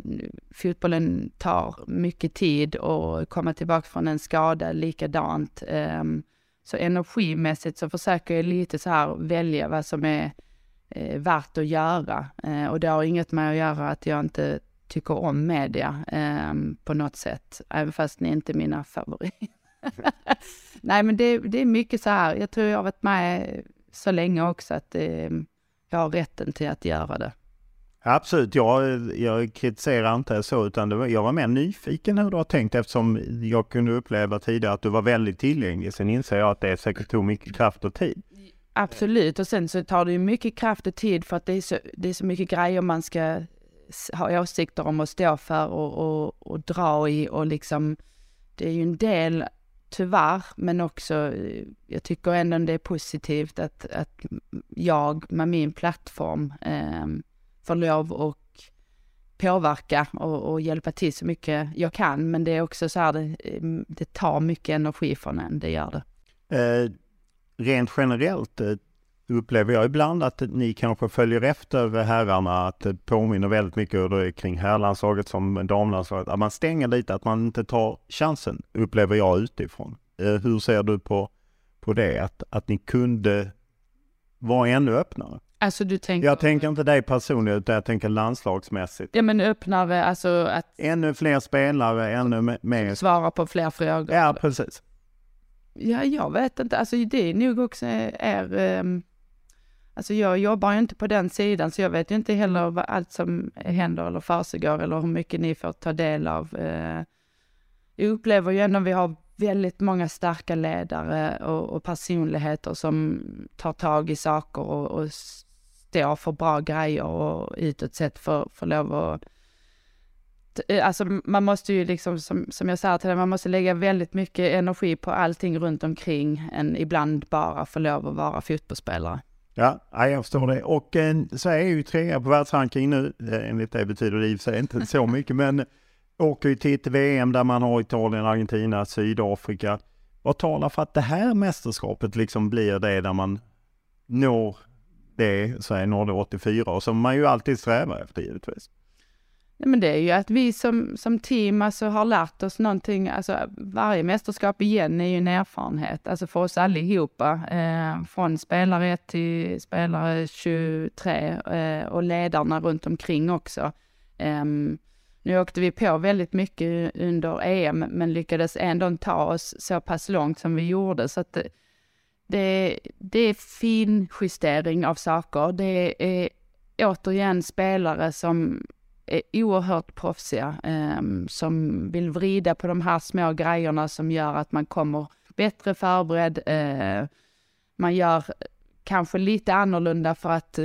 F: fotbollen tar mycket tid och komma tillbaka från en skada likadant. Um, så energimässigt så försöker jag lite så här välja vad som är eh, värt att göra. Eh, och det har inget med att göra att jag inte tycker om media eh, på något sätt, även fast ni inte är mina favoriter. [LAUGHS] [LAUGHS] Nej, men det, det, är mycket så här. Jag tror jag har varit med så länge också att eh, jag har rätten till att göra det.
B: Absolut, jag, jag kritiserar inte så utan det var, jag var mer nyfiken hur du har tänkt eftersom jag kunde uppleva tidigare att du var väldigt tillgänglig. Sen inser jag att det säkert tog mycket kraft och tid.
F: Absolut, och sen så tar det ju mycket kraft och tid för att det är så, det är så mycket grejer man ska ha åsikter om och stå för och, och, och dra i och liksom, det är ju en del tyvärr, men också, jag tycker ändå det är positivt att, att jag med min plattform eh, får lov och påverka och, och, hjälpa till så mycket jag kan. Men det är också så här, det, ehm, det tar mycket energi från en, det gör det.
B: Eh, rent generellt eh, upplever jag ibland att ni kanske följer efter herrarna, att det påminner väldigt mycket hur det är kring herrlandslaget som damlandslaget, att man stänger lite, att man inte tar chansen, upplever jag utifrån. Eh, hur ser du på, på det, att, att ni kunde vara ännu öppnare?
F: Alltså du tänker...
B: Jag tänker inte dig personligen, utan jag tänker landslagsmässigt.
F: Ja men öppnare, alltså att
B: Ännu fler spelare, ännu me- mer...
F: svara på fler frågor.
B: Ja, precis.
F: Ja, jag vet inte. Alltså det är nog också är... ehm, alltså jag jobbar ju inte på den sidan, så jag vet ju inte heller vad allt som händer eller försiggår eller hur mycket ni får ta del av. Eh, jag upplever ju ändå att vi har väldigt många starka ledare och, och personligheter som tar tag i saker och, och står för bra grejer och utåt sett för, för lov att Eh, Alltså man måste ju liksom, som, som jag sa till dig, man måste lägga väldigt mycket energi på allting runt omkring än ibland bara få lov att vara fotbollsspelare.
B: Ja, ja, jag förstår det. Och eh, Sverige är ju trea på världsranking nu. Enligt det betyder det i och för sig inte så [LAUGHS] mycket, men åker ju till ett VM där man har Italien, Argentina, Sydafrika. Vad talar för att det här mästerskapet liksom blir det där man når det, Sverige nådde 84 och som man ju alltid strävar efter givetvis.
F: Ja, men det är ju att vi som, som team alltså har lärt oss någonting, alltså varje mästerskap igen är ju en erfarenhet, alltså för oss allihopa, eh, från spelare 1 till spelare 23 eh, och ledarna runt omkring också. Eh, nu åkte vi på väldigt mycket under EM, men lyckades ändå ta oss så pass långt som vi gjorde, så att det, det, det är fin justering av saker. Det är återigen spelare som är oerhört proffsiga, eh, som vill vrida på de här små grejerna som gör att man kommer bättre förberedd. Eh, man gör kanske lite annorlunda för att eh,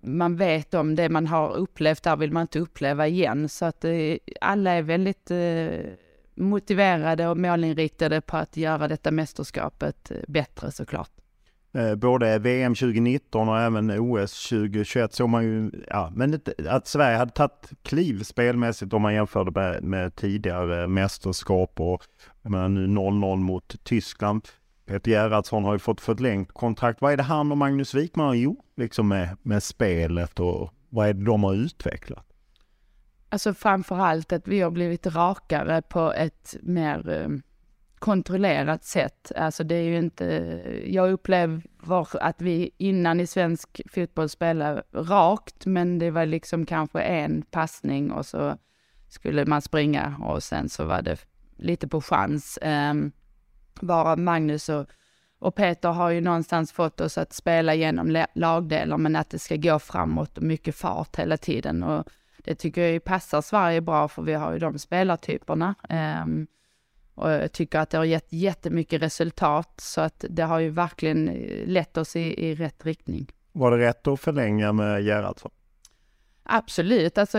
F: man vet om det man har upplevt där vill man inte uppleva igen. Så att eh, alla är väldigt eh, motiverade och målinriktade på att göra detta mästerskapet eh, bättre såklart.
B: Eh, både VM 2019 och även OS 2021 såg man ju, ja, men att Sverige hade tagit kliv spelmässigt om man jämförde med, med tidigare mästerskap och jag menar, nu 0-0 mot Tyskland. Peter Gerhardsson har ju fått förlängt kontrakt. Vad är det han och Magnus Wikman har gjort liksom med, med spelet och vad är det de har utvecklat?
F: Alltså framför allt att vi har blivit rakare på ett mer eh, kontrollerat sätt. Alltså det är ju inte, jag upplever att vi innan i svensk fotboll spelade rakt, men det var liksom kanske en passning och så skulle man springa och sen så var det lite på chans. Ehm, um, bara Magnus och, och Peter har ju någonstans fått oss att spela genom lagdelar, men att det ska gå framåt och mycket fart hela tiden. Och det tycker jag ju passar Sverige bra, för vi har ju de spelartyperna. Um, och jag tycker att det har gett jättemycket resultat, så att det har ju verkligen lett oss i, i rätt riktning.
B: Var det rätt att förlänga med Gerhardsson?
F: Absolut, alltså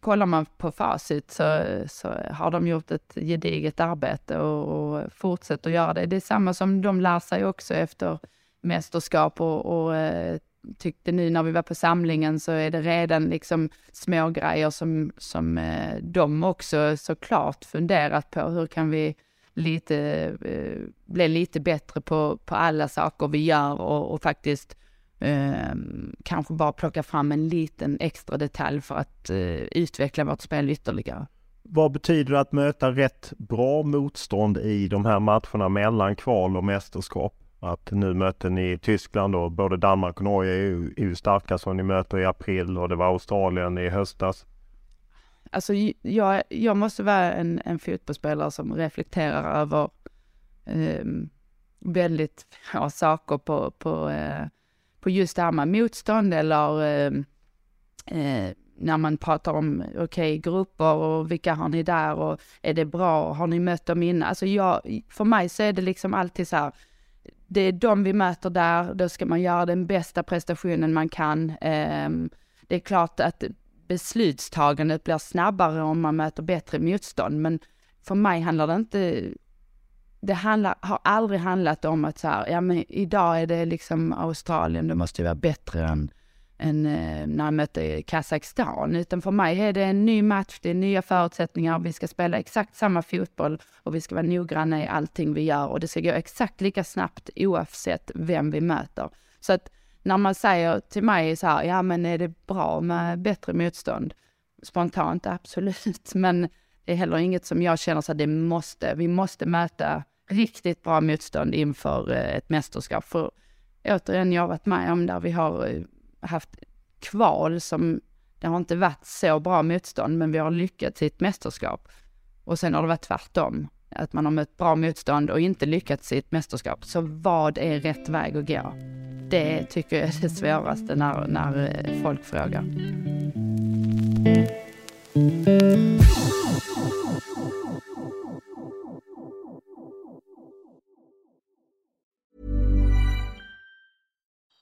F: kollar man på facit så, så har de gjort ett gediget arbete och, och fortsätter göra det. Det är samma som de lär sig också efter mästerskap och, och eh, tyckte nu när vi var på samlingen så är det redan liksom små grejer som, som eh, de också såklart funderat på. Hur kan vi lite, eh, bli lite bättre på, på alla saker vi gör och, och faktiskt eh, kanske bara plocka fram en liten extra detalj för att eh, utveckla vårt spel ytterligare.
B: Vad betyder det att möta rätt bra motstånd i de här matcherna mellan kval och mästerskap? Att nu möter ni Tyskland och både Danmark och Norge är ju, är ju starka som ni möter i april och det var Australien i höstas.
F: Alltså jag, jag måste vara en, en fotbollsspelare som reflekterar över eh, väldigt få saker på, på, eh, på just det här med motstånd eller eh, eh när man pratar om, okej, okay, grupper och vilka har ni där och är det bra, har ni mött dem innan? Alltså jag, för mig så är det liksom alltid så här, det är de vi möter där, då ska man göra den bästa prestationen man kan. Ehm, det är klart att beslutstagandet blir snabbare om man möter bättre motstånd, men för mig handlar det inte det handlar, har aldrig handlat om att så här, ja men idag är det liksom Australien, det måste ju vara bättre än än eh, när jag mötte Kazakstan. Utan för mig är det en ny match, det är nya förutsättningar, vi ska spela exakt samma fotboll och vi ska vara noggranna i allting vi gör och det ska gå exakt lika snabbt oavsett vem vi möter. Så att när man säger till mig så här, ja men är det bra med bättre motstånd? Spontant, absolut, [LAUGHS] men det är heller inget som jag känner så att det måste, vi måste möta riktigt bra motstånd inför eh, ett mästerskap. För återigen, jag har varit med om där vi har eh, haft kval som, det har inte varit så bra motstånd, men vi har lyckats i ett mästerskap. Och sen har det varit tvärtom, att man har mött bra motstånd och inte lyckats i ett mästerskap. Så vad är rätt väg att gå? Det tycker jag är det svåraste när, när eh, folk frågar.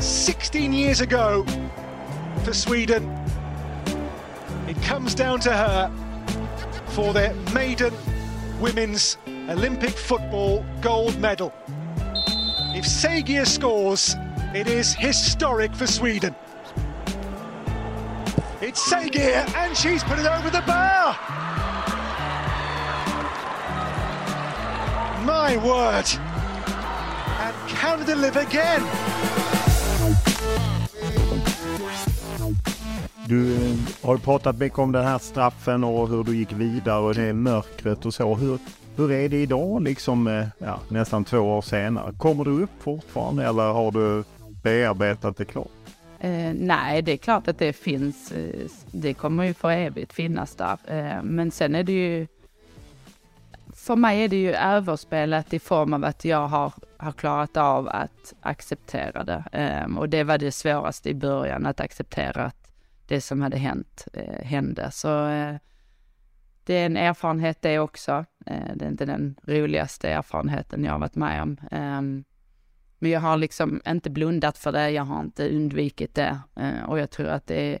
G: 16 years ago for Sweden. It comes down to her for their maiden women's Olympic football gold medal. If Segier scores, it is historic for Sweden. It's Segier, and she's put it over the bar. My word. And Canada live again.
B: Du eh, har ju pratat mycket om den här straffen och hur du gick vidare och det mörkret och så. Hur, hur är det idag liksom eh, ja, nästan två år senare? Kommer du upp fortfarande eller har du bearbetat det klart?
F: Eh, nej, det är klart att det finns. Eh, det kommer ju för evigt finnas där. Eh, men sen är det ju... För mig är det ju överspelat i form av att jag har, har klarat av att acceptera det. Eh, och det var det svåraste i början, att acceptera att det som hade hänt eh, hände. Så eh, det är en erfarenhet det också. Eh, det är inte den roligaste erfarenheten jag har varit med om. Ehm, men jag har liksom inte blundat för det, jag har inte undvikit det. Eh, och jag tror att det är,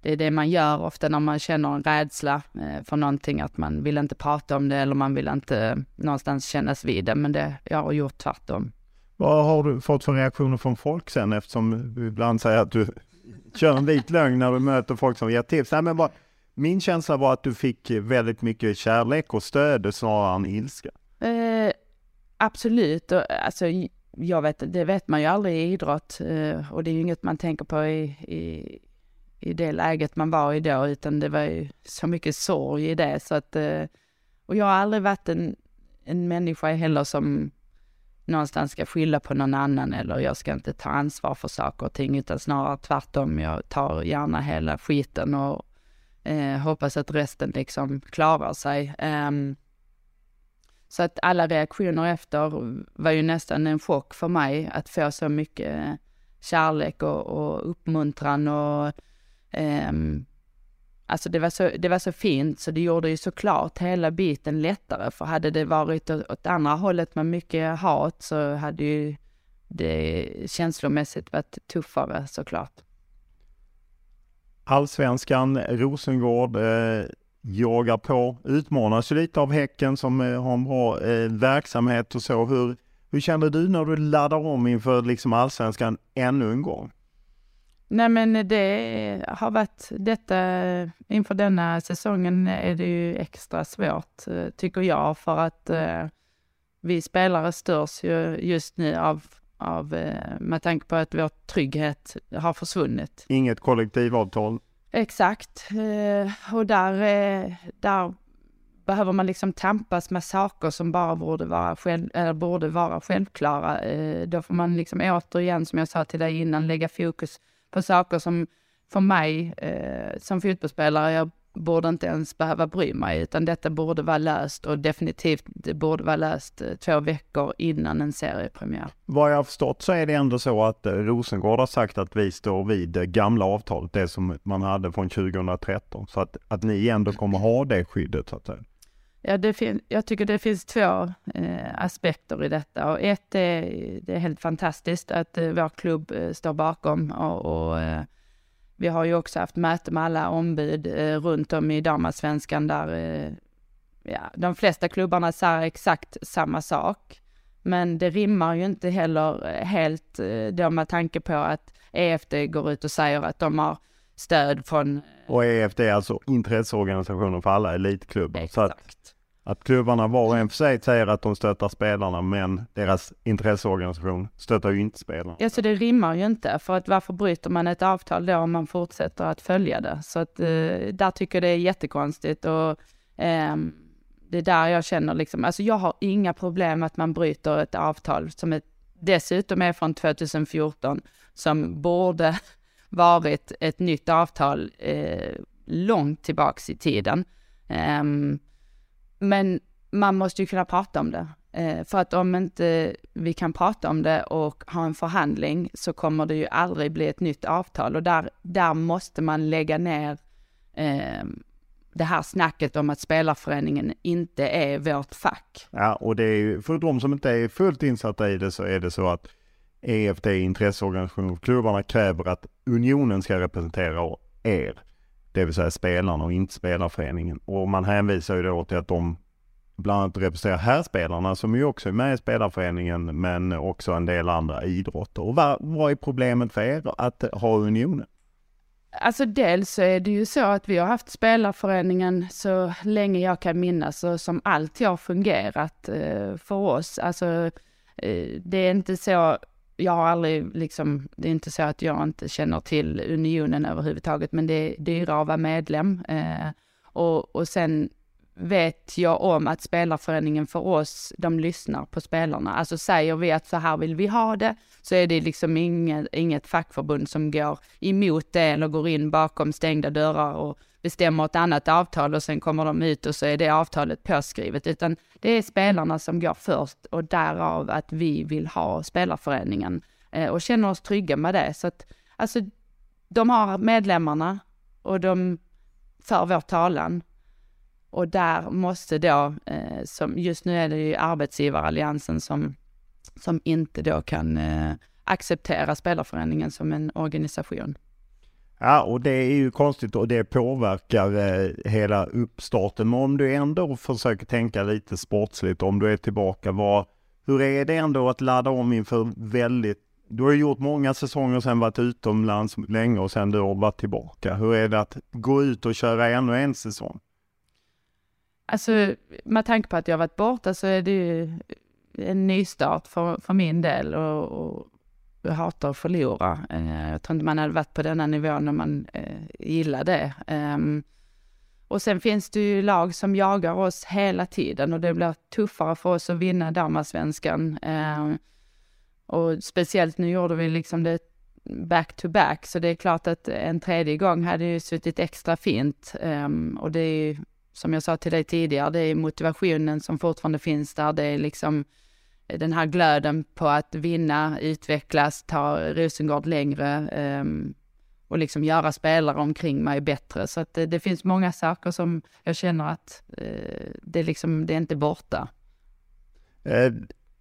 F: det är det man gör ofta när man känner en rädsla eh, för någonting, att man vill inte prata om det eller man vill inte någonstans kännas vid det. Men det, jag har gjort tvärtom.
B: Vad har du fått för reaktioner från folk sen eftersom du ibland säger att du kör en vit lögn när du möter folk som ger tips? Nej, men bara, min känsla var att du fick väldigt mycket kärlek och stöd snarare än ilska.
F: Eh, absolut, och, alltså jag vet, det vet man ju aldrig i idrott eh, och det är ju inget man tänker på i, i, i det läget man var i då, utan det var ju så mycket sorg i det så att, eh, och jag har aldrig varit en, en människa heller som någonstans ska skylla på någon annan eller jag ska inte ta ansvar för saker och ting utan snarare tvärtom. Jag tar gärna hela skiten och eh, hoppas att resten liksom klarar sig. Um, så att alla reaktioner efter var ju nästan en chock för mig att få så mycket eh, kärlek och, och uppmuntran och um, Alltså det var, så, det var så fint så det gjorde ju såklart hela biten lättare för hade det varit åt andra hållet med mycket hat så hade ju det känslomässigt varit tuffare såklart.
B: Allsvenskan, Rosengård eh, jagar på, utmanas ju lite av Häcken som eh, har en bra eh, verksamhet och så. Hur, hur kände du när du laddar om inför liksom allsvenskan ännu en gång?
F: Nej men det har varit detta, inför denna säsongen är det ju extra svårt tycker jag för att eh, vi spelare störs ju just nu av, av eh, med tanke på att vår trygghet har försvunnit.
B: Inget kollektivavtal?
F: Exakt, eh, och där, eh, där behöver man liksom tampas med saker som bara borde vara, själv, eller borde vara självklara. Eh, då får man liksom återigen, som jag sa till dig innan, lägga fokus på saker som för mig eh, som fotbollsspelare, jag borde inte ens behöva bry mig, utan detta borde vara löst och definitivt det borde vara löst eh, två veckor innan en seriepremiär.
B: Vad jag har förstått så är det ändå så att eh, Rosengård har sagt att vi står vid det gamla avtalet, det som man hade från 2013, så att, att ni ändå kommer ha det skyddet så att säga.
F: Ja, det fin- jag tycker det finns två eh, aspekter i detta och ett är, det är helt fantastiskt att eh, vår klubb eh, står bakom och, och eh, vi har ju också haft möte med alla ombud eh, runt om i damallsvenskan där eh, ja, de flesta klubbarna säger exakt samma sak. Men det rimmar ju inte heller eh, helt då med tanke på att EFD går ut och säger att de har stöd från...
B: Och EFD är alltså intresseorganisationen för alla elitklubbar.
F: Exakt.
B: Så att, att klubbarna var och en för sig säger att de stöttar spelarna men deras intresseorganisation stöttar ju inte spelarna.
F: Ja, så det rimmar ju inte, för att varför bryter man ett avtal då om man fortsätter att följa det? Så att eh, där tycker jag det är jättekonstigt och eh, det är där jag känner liksom, alltså jag har inga problem att man bryter ett avtal som är, dessutom är från 2014 som borde [LAUGHS] varit ett nytt avtal eh, långt tillbaks i tiden. Ehm, men man måste ju kunna prata om det. Eh, för att om inte vi kan prata om det och ha en förhandling så kommer det ju aldrig bli ett nytt avtal och där, där måste man lägga ner eh, det här snacket om att spelarföreningen inte är vårt fack.
B: Ja, och det är ju, för de som inte är fullt insatta i det så är det så att EFD, intresseorganisationen för klubbarna, kräver att unionen ska representera er. Det vill säga spelarna och inte spelarföreningen. Och man hänvisar ju då till att de bland annat representerar herrspelarna som ju också är med i spelarföreningen men också en del andra idrotter. Och vad, vad är problemet för er att ha unionen?
F: Alltså dels så är det ju så att vi har haft spelarföreningen så länge jag kan minnas och som alltid har fungerat eh, för oss. Alltså eh, det är inte så, jag har aldrig liksom, det är inte så att jag inte känner till unionen överhuvudtaget men det är dyrare att vara medlem. Eh, och, och sen vet jag om att spelarföreningen för oss, de lyssnar på spelarna. Alltså säger vi att så här vill vi ha det, så är det liksom inget, inget fackförbund som går emot det eller går in bakom stängda dörrar och bestämmer ett annat avtal och sen kommer de ut och så är det avtalet påskrivet, utan det är spelarna som går först och därav att vi vill ha spelarföreningen eh, och känner oss trygga med det. Så att alltså, de har medlemmarna och de för vår talan och där måste då, eh, som just nu är det ju arbetsgivaralliansen som, som inte då kan eh, acceptera spelarföreningen som en organisation.
B: Ja, och det är ju konstigt och det påverkar eh, hela uppstarten. Men om du ändå försöker tänka lite sportsligt, om du är tillbaka, vad, hur är det ändå att ladda om inför väldigt du har gjort många säsonger sen varit utomlands länge och sen du har varit tillbaka. Hur är det att gå ut och köra ännu en säsong?
F: Alltså med tanke på att jag varit borta så är det ju en nystart för, för min del och, och jag hatar att förlora. Eh, jag tror inte man hade varit på denna nivå när man eh, gillar det. Um, och sen finns det ju lag som jagar oss hela tiden och det blir tuffare för oss att vinna damallsvenskan. Um, och speciellt nu gjorde vi liksom det back to back, så det är klart att en tredje gång hade ju suttit extra fint. Um, och det är ju som jag sa till dig tidigare, det är motivationen som fortfarande finns där. Det är liksom den här glöden på att vinna, utvecklas, ta Rosengård längre um, och liksom göra spelare omkring mig bättre. Så att det, det finns många saker som jag känner att uh, det, liksom, det är inte borta.
B: Eh,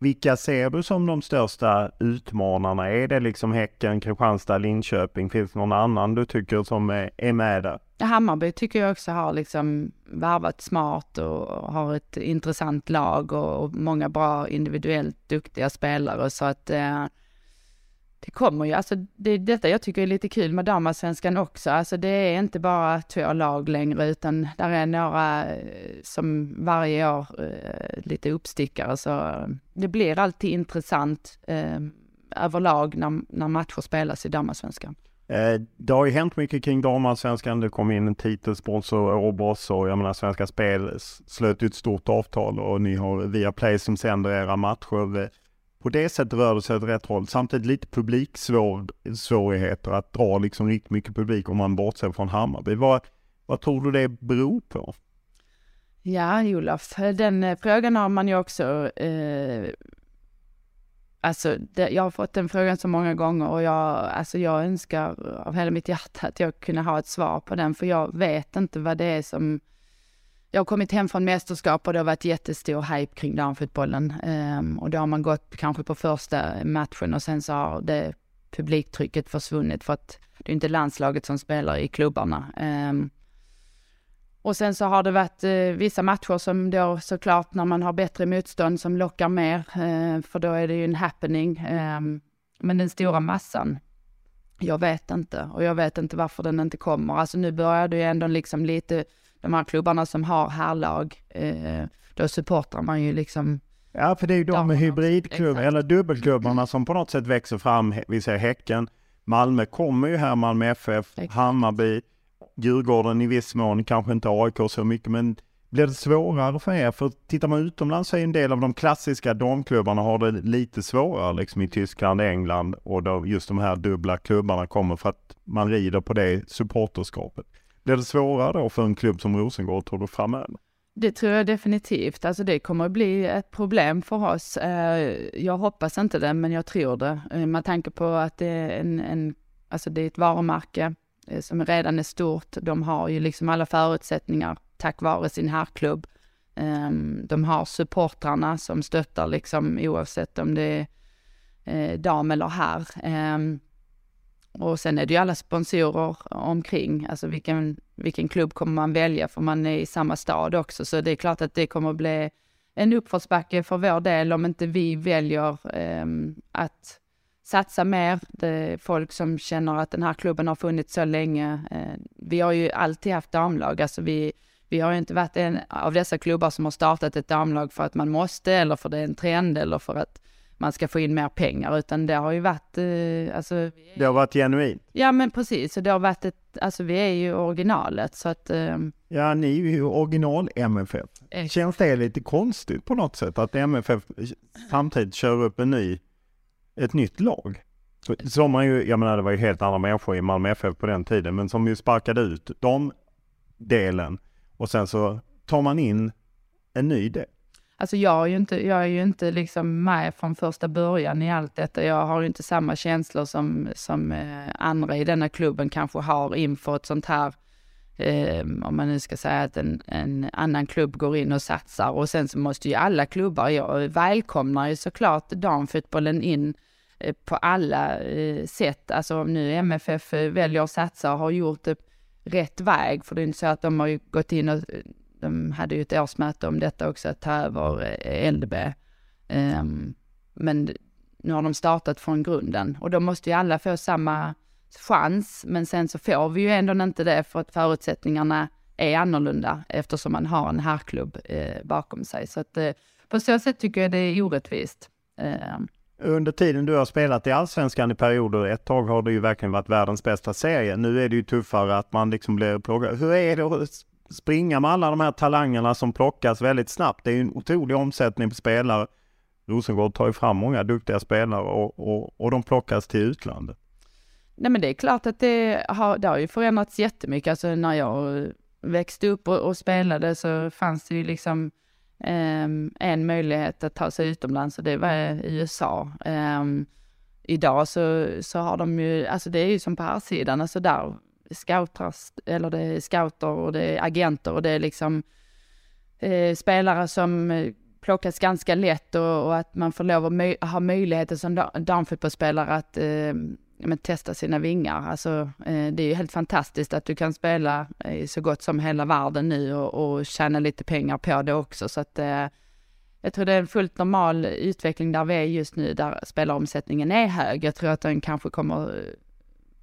B: vilka ser du som de största utmanarna? Är det liksom Häcken, Kristianstad, Linköping? Finns det någon annan du tycker som är, med där?
F: Hammarby tycker jag också har liksom varvat smart och har ett intressant lag och, många bra individuellt duktiga spelare så att eh, det kommer ju, alltså det är detta jag tycker är lite kul med damallsvenskan också. Alltså det är inte bara två lag längre utan där är några eh, som varje år eh, lite uppstickare så eh, det blir alltid intressant eh, överlag när, när matcher spelas i damallsvenskan.
B: Det har ju hänt mycket kring damallsvenskan. Det kom in en titelsponsor, Åbos och jag menar Svenska Spel slöt ett stort avtal och ni har Viaplay som sänder era matcher. På det sättet rör det sig åt rätt håll. Samtidigt lite publiksvårigheter att dra liksom riktigt mycket publik om man bortser från Hammarby. Vad, vad tror du det beror på?
F: Ja, Olof, den eh, frågan har man ju också eh, Alltså, det, jag har fått den frågan så många gånger och jag, alltså jag önskar av hela mitt hjärta att jag kunde ha ett svar på den, för jag vet inte vad det är som... Jag har kommit hem från mästerskap och det har varit jättestor hype kring damfotbollen. Um, och då har man gått kanske på första matchen och sen så har det publiktrycket försvunnit för att det är inte landslaget som spelar i klubbarna. Um, och sen så har det varit eh, vissa matcher som då såklart när man har bättre motstånd som lockar mer, eh, för då är det ju en happening. Eh, men den stora massan, jag vet inte. Och jag vet inte varför den inte kommer. Alltså nu börjar det ju ändå liksom lite, de här klubbarna som har härlag, eh, då supportar man ju liksom
B: Ja, för det är ju de med hybridklubbar, eller dubbelklubbarna som på något sätt växer fram. Vi ser Häcken, Malmö kommer ju här, Malmö FF, Exakt. Hammarby. Djurgården i viss mån, kanske inte AIK så mycket, men blir det svårare för er? För tittar man utomlands så är en del av de klassiska damklubbarna har det lite svårare liksom i Tyskland, England och då just de här dubbla klubbarna kommer för att man rider på det supporterskapet. Blir det svårare då för en klubb som Rosengård tror du framöver?
F: Det tror jag definitivt. Alltså det kommer att bli ett problem för oss. Eh, jag hoppas inte det, men jag tror det. Eh, med tanke på att det är en, en alltså det är ett varumärke eh, som redan är stort. De har ju liksom alla förutsättningar tack vare sin herrklubb. Ehm, de har supportrarna som stöttar liksom oavsett om det är dam eller herr. Ehm, och sen är det ju alla sponsorer omkring, alltså vilken, vilken klubb kommer man välja för man är i samma stad också. Så det är klart att det kommer bli en uppförsbacke för vår del om inte vi väljer um, att satsa mer. Det är folk som känner att den här klubben har funnits så länge. Eh, vi har ju alltid haft damlag, alltså vi, vi har ju inte varit en av dessa klubbar som har startat ett damlag för att man måste eller för det är en trend eller för att man ska få in mer pengar, utan det har ju varit, eh, alltså...
B: Det har varit genuint?
F: Ja, men precis. Och det har varit ett, alltså vi är ju originalet, så att... Eh...
B: Ja, ni är ju original MFF. Känns det lite konstigt på något sätt att MFF samtidigt kör upp en ny ett nytt lag. Som man ju, jag menar det var ju helt andra människor i Malmö FF på den tiden, men som ju sparkade ut de delen och sen så tar man in en ny del.
F: Alltså jag är ju inte, jag är ju inte liksom med från första början i allt detta. Jag har ju inte samma känslor som, som eh, andra i denna klubben kanske har inför ett sånt här eh, om man nu ska säga att en, en, annan klubb går in och satsar och sen så måste ju alla klubbar, jag välkomnar ju såklart damfotbollen in eh, på alla eh, sätt. Alltså om nu MFF väljer att satsa och har gjort det rätt väg, för det är inte så att de har ju gått in och de hade ju ett årsmöte om detta också, att ta över eh, LDB. Um, ehm, men nu har de startat från grunden och då måste ju alla få samma chans, men sen så får vi ju ändå inte det för att förutsättningarna är annorlunda eftersom man har en herrklubb eh, bakom sig. Så att eh, på så sätt tycker jag det är orättvist. Eh.
B: Under tiden du har spelat i Allsvenskan i perioder, ett tag har det ju verkligen varit världens bästa serie. Nu är det ju tuffare att man liksom blir plågad. Hur är det att springa med alla de här talangerna som plockas väldigt snabbt? Det är en otrolig omsättning på spelare. Rosengård tar ju fram många duktiga spelare och, och, och de plockas till utlandet.
F: Nej men det är klart att det har, det har ju förändrats jättemycket. Alltså när jag växte upp och, och spelade så fanns det ju liksom um, en möjlighet att ta sig utomlands och det var USA. Um, ehm, idag så, så har de ju, alltså det är ju som på här sidan, alltså där scoutras, eller det är scouter och det är agenter och det är liksom eh, spelare som eh, plockas ganska lätt och, och, att man får lov att möj ha möjligheter som damfotbollsspelare att eh, men, testa sina vingar. Alltså, eh, det är ju helt fantastiskt att du kan spela i så gott som hela världen nu och, och tjäna lite pengar på det också. Så att, eh, jag tror det är en fullt normal utveckling där vi är just nu, där spelaromsättningen är hög. Jag tror att den kanske kommer eh,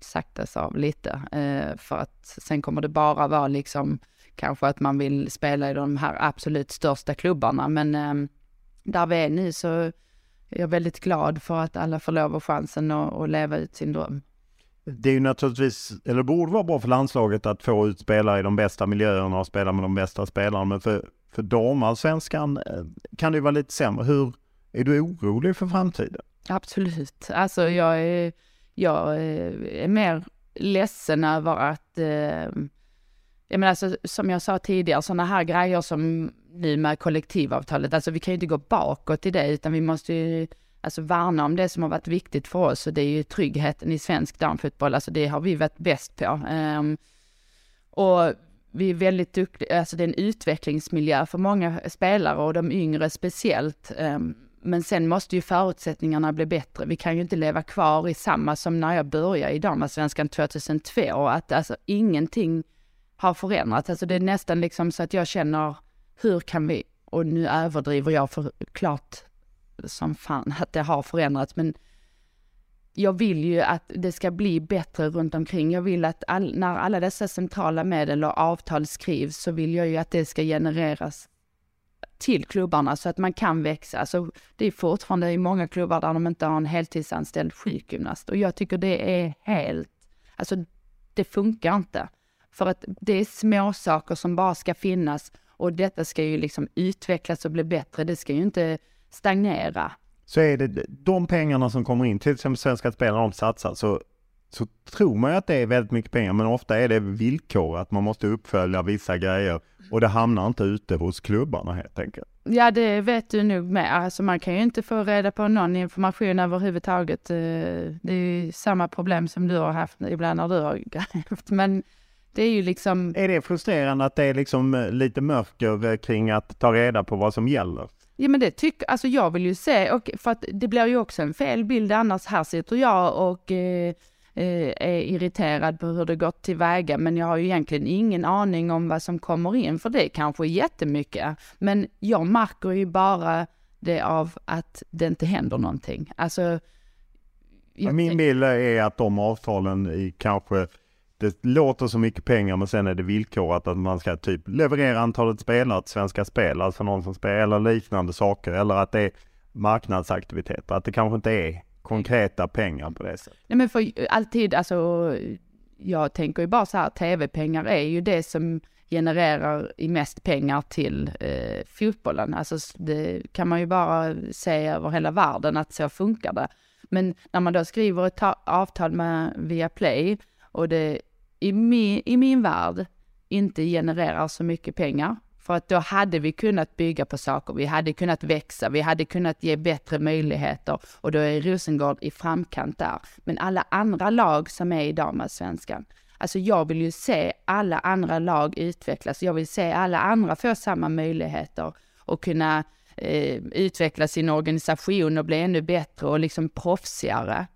F: saktas av lite, eh, för att sen kommer det bara vara liksom kanske att man vill spela i de här absolut största klubbarna. Men eh, där vi är nu så är jag väldigt glad för att alla får lov och chansen att, att leva ut sin dröm.
B: Det är ju naturligtvis, eller borde vara bra för landslaget att få ut spelare i de bästa miljöerna och spela med de bästa spelarna. Men för, för damallsvenskan eh, kan det ju vara lite sämre. Hur, är du orolig för framtiden?
F: Absolut. Alltså jag är, jag eh, är mer ledsen över att, eh, jag menar alltså, som jag sa tidigare, sådana här grejer som nu med kollektivavtalet, alltså vi kan ju inte gå bakåt i det, utan vi måste ju alltså värna om det som har varit viktigt för oss och det är ju tryggheten i svensk damfotboll, alltså det har vi varit bäst på. Eh, och vi är väldigt duktiga, alltså det är en utvecklingsmiljö för många spelare och de yngre speciellt. Eh, men sen måste ju förutsättningarna bli bättre. Vi kan ju inte leva kvar i samma som när jag började i damallsvenskan 2002 att alltså ingenting har förändrats. Alltså det är nästan liksom så att jag känner, hur kan vi, och nu överdriver jag för klart som fan att det har förändrats, men jag vill ju att det ska bli bättre runt omkring. Jag vill att all, när alla dessa centrala medel och avtal skrivs så vill jag ju att det ska genereras till klubbarna så att man kan växa. Alltså, det är fortfarande i många klubbar där de inte har en heltidsanställd sjukgymnast och jag tycker det är helt, alltså det funkar inte. För att det är små saker som bara ska finnas och detta ska ju liksom utvecklas och bli bättre. Det ska ju inte stagnera.
B: Så är det de pengarna som kommer in, till exempel Svenska Spel när de satsar, så, så tror man ju att det är väldigt mycket pengar, men ofta är det villkor att man måste uppfölja vissa grejer och det hamnar inte ute hos klubbarna helt enkelt.
F: Ja, det vet du nog med. Alltså man kan ju inte få reda på någon information överhuvudtaget. Eh, det är ju samma problem som du har haft ibland när du har grävt, men det är ju liksom...
B: Är det frustrerande att det är liksom eh, lite mörker kring att ta reda på vad som gäller?
F: Ja men det tycker, alltså jag vill ju se, och för att det blir ju också en fel bild annars. Här sitter jag och eh, eh, är irriterad på hur det gått tillväga, men jag har ju egentligen ingen aning om vad som kommer in, för det kanske är jättemycket. Men jag märker ju bara det av att det inte händer någonting. Alltså...
B: Min bild är att de avtalen i kanske det låter så mycket pengar men sen är det villkorat att man ska typ leverera antalet spelare till Svenska Spel, alltså någon som spelar liknande saker eller att det är marknadsaktiviteter, att det kanske inte är konkreta pengar på det sättet.
F: Nej men för alltid, alltså jag tänker ju bara så här, tv-pengar är ju det som genererar i mest pengar till eh, fotbollen. Alltså det kan man ju bara se över hela världen att så funkar det. Men när man då skriver ett avtal med Viaplay och det i min, i min värld inte genererar så mycket pengar. För att då hade vi kunnat bygga på saker, vi hade kunnat växa, vi hade kunnat ge bättre möjligheter och då är Rosengård i framkant där. Men alla andra lag som är i damallsvenskan, alltså jag vill ju se alla andra lag utvecklas, jag vill se alla andra få samma möjligheter och kunna eh, utveckla sin organisation och bli ännu bättre och liksom proffsigare.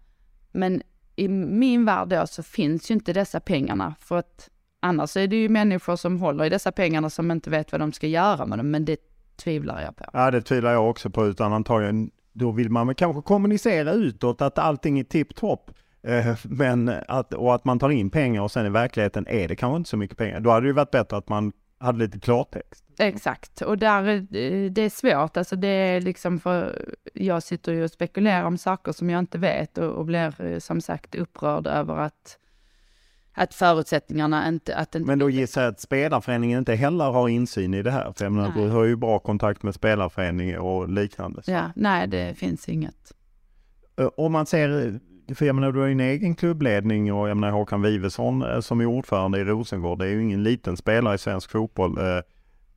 F: Men i min värld då så finns ju inte dessa pengarna för att annars är det ju människor som håller i dessa pengarna som inte vet vad de ska göra med dem, men det tvivlar jag på.
B: Ja, det tvivlar jag också på, utan antagligen då vill man väl kanske kommunicera utåt att allting är tipptopp. Eh, men att, och att man tar in pengar och sen i verkligheten är det kanske inte så mycket pengar. Då hade det ju varit bättre att man hade lite klartext.
F: Exakt, och där, det är svårt, alltså det är liksom för, jag sitter ju och spekulerar om saker som jag inte vet och, och blir eh, som sagt upprörd över att att förutsättningarna inte... Att
B: inte... Men då gissar jag att spelarföreningen inte heller har insyn i det här? För jag menar, du har ju bra kontakt med spelarföreningen och liknande.
F: Så. Ja, nej det finns inget.
B: Om man ser för jag menar, du har ju en egen klubbledning och jag menar Håkan Vivesson eh, som är ordförande i Rosengård, det är ju ingen liten spelare i svensk fotboll. Eh,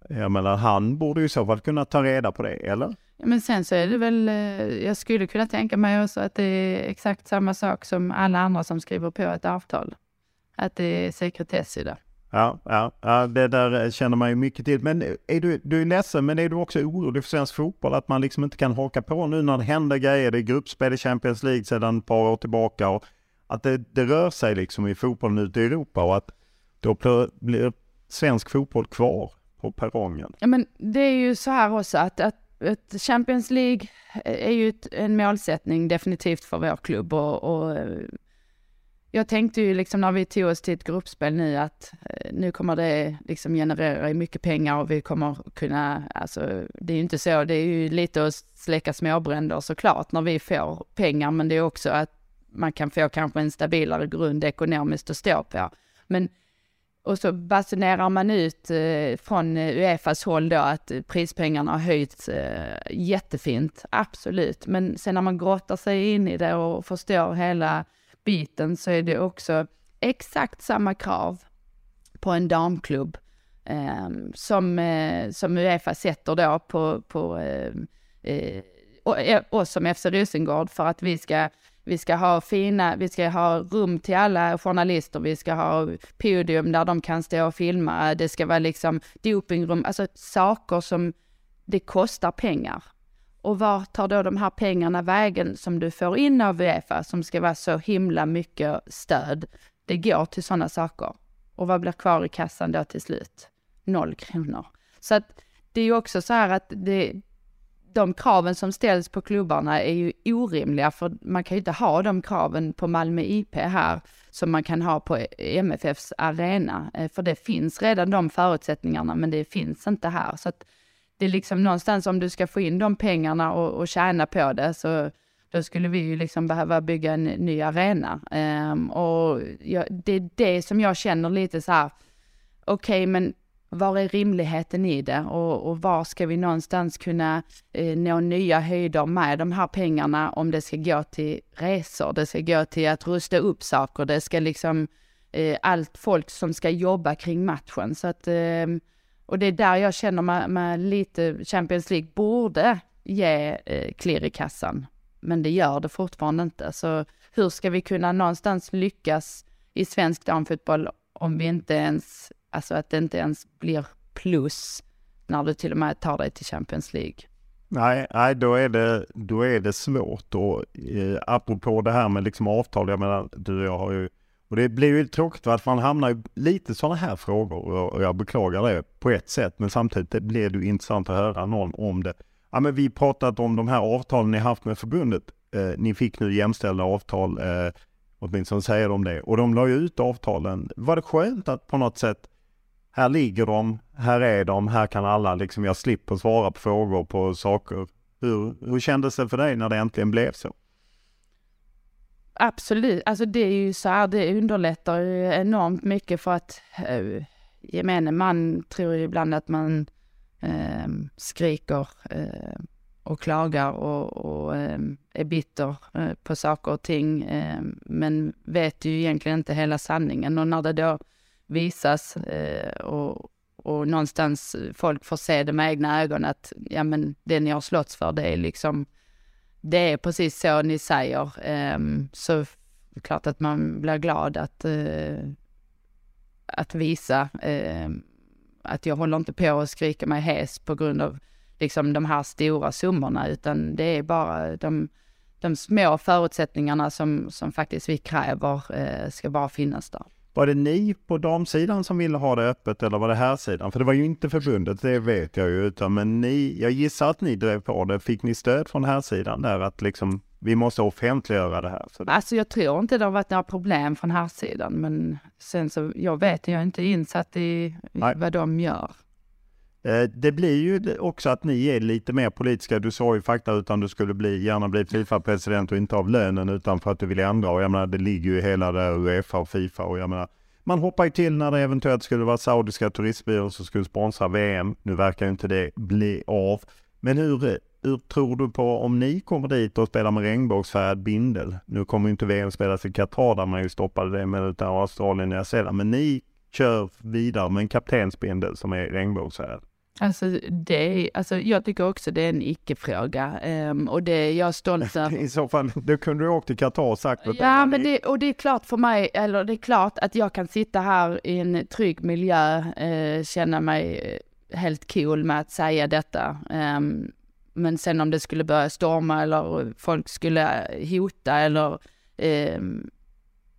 B: jag menar, han borde ju i så fall kunna ta reda på det, eller?
F: Men sen så är det väl, eh, jag skulle kunna tänka mig också att det är exakt samma sak som alla andra som skriver på ett avtal. Att det är sekretess i det.
B: Ja, ja, ja, det där känner man ju mycket till. Men är du, du är ledsen, men är du också orolig för svensk fotboll? Att man liksom inte kan haka på nu när det händer grejer. Det är gruppspel i Champions League sedan ett par år tillbaka. Och att det, det rör sig liksom i fotbollen ute i Europa och att då blir svensk fotboll kvar på perrongen.
F: Ja, men det är ju så här också att, att ett Champions League är ju ett, en målsättning definitivt för vår klubb och, och eh, jag tänkte ju liksom när vi tog oss till ett gruppspel nu att eh, nu kommer det liksom generera mycket pengar och vi kommer kunna, alltså det är ju inte så, det är ju lite att släcka småbränder såklart när vi får pengar, men det är också att man kan få kanske en stabilare grund ekonomiskt att stå på. Men och så basunerar man ut eh, från eh, Uefas håll då att prispengarna har höjts jättefint, absolut. Men sen när man grottar sig in i det och förstår hela biten så är det också exakt samma krav på en damklubb eh, som, eh, som Uefa sätter då på, på ehm, eh, eh oss som FC Rosengård för att vi ska vi ska ha fina, vi ska ha rum till alla journalister, vi ska ha podium där de kan stå och filma, det ska vara liksom dopingrum, alltså saker som det kostar pengar. Och var tar då de här pengarna vägen som du får in av Uefa som ska vara så himla mycket stöd? Det går till sådana saker. Och vad blir kvar i kassan då till slut? Noll kronor. Så att det är ju också så här att det, de kraven som ställs på klubbarna är ju orimliga för man kan ju inte ha de kraven på Malmö IP här som man kan ha på MFFs arena. Eh, för det finns redan de förutsättningarna men det finns inte här. Så att det är liksom någonstans om du ska få in de pengarna och, och tjäna på det så då skulle vi ju liksom behöva bygga en ny arena. Um, och jag, det är det som jag känner lite så här, okej okay, men var är rimligheten i det och, och var ska vi någonstans kunna eh, nå nya höjder med de här pengarna om det ska gå till resor, det ska gå till att rusta upp saker, det ska liksom eh, allt folk som ska jobba kring matchen. Så att, eh, och det är där jag känner med, med lite Champions League borde ge eh, klirr i kassan. Men det gör det fortfarande inte. Så hur ska vi kunna någonstans lyckas i svensk damfotboll om vi inte ens Alltså att det inte ens blir plus när du till och med tar dig till Champions League.
B: Nej, nej då, är det, då är det svårt. Och eh, apropå det här med liksom avtal, jag menar du och jag har ju och det blir ju tråkigt att man hamnar i lite sådana här frågor och jag beklagar det på ett sätt. Men samtidigt blir det ju intressant att höra någon om det. Ja men vi pratat om de här avtalen ni haft med förbundet. Eh, ni fick nu jämställda avtal, eh, åtminstone säger de det. Och de la ju ut avtalen. Var det skönt att på något sätt här ligger de, här är de, här kan alla liksom, jag slipper svara på frågor på saker. Hur, hur kändes det för dig när det äntligen blev så?
F: Absolut, alltså det är ju så här, det underlättar ju enormt mycket för att äh, gemene man tror ju ibland att man äh, skriker äh, och klagar och, och ehm, är bitter eh, på saker och ting, ehm, men vet ju egentligen inte hela sanningen. Och när det då visas eh, och, och någonstans folk får se det med egna ögon att ja men det ni har slått för det är liksom, det är precis så ni säger. Ehm, så det är klart att man blir glad att, eh, att visa ehm, att jag håller inte på att skrika mig hes på grund av liksom de här stora summorna utan det är bara de, de små förutsättningarna som, som faktiskt vi kräver eh, ska bara finnas där.
B: Var det ni på damsidan som ville ha det öppet eller var det här sidan? För det var ju inte förbundet, det vet jag ju, utan men ni, jag gissar att ni drev på det. Fick ni stöd från här sidan där att liksom vi måste offentliggöra det här?
F: Så Alltså jag tror inte det har varit några problem från här sidan men sen så, jag vet, jag är inte insatt i Nej. vad de gör.
B: Eh, det blir ju också att ni är lite mer politiska. Du sa ju fakta utan du skulle bli, gärna bli Fifa-president och inte av lönen utan för att du vill ändra. Och jag menar, det ligger ju hela där Uefa och Fifa och jag menar, man hoppar ju till när det eventuellt skulle vara saudiska turistbyrån som skulle sponsra VM. Nu verkar ju inte det bli av. Men hur, hur tror du på om ni kommer dit och spelar med regnbågsfärgad bindel? Nu kommer ju inte VM spelas i Qatar där man ju stoppade det med utan Australien och Nya Zeeland. Men ni kör vidare med en kaptensbindel som är regnbågsfärgad.
F: Alltså, det, alltså jag tycker också det är en icke-fråga um, och det är jag stolt [LAUGHS] över.
B: I så fall, då kunde du åkt till Qatar och sagt
F: att Ja, men det, och det är klart för mig, eller det är klart att jag kan sitta här i en trygg miljö, uh, känna mig eh, helt cool med att säga detta. Um, men sen om det skulle börja storma eller folk skulle hota eller um,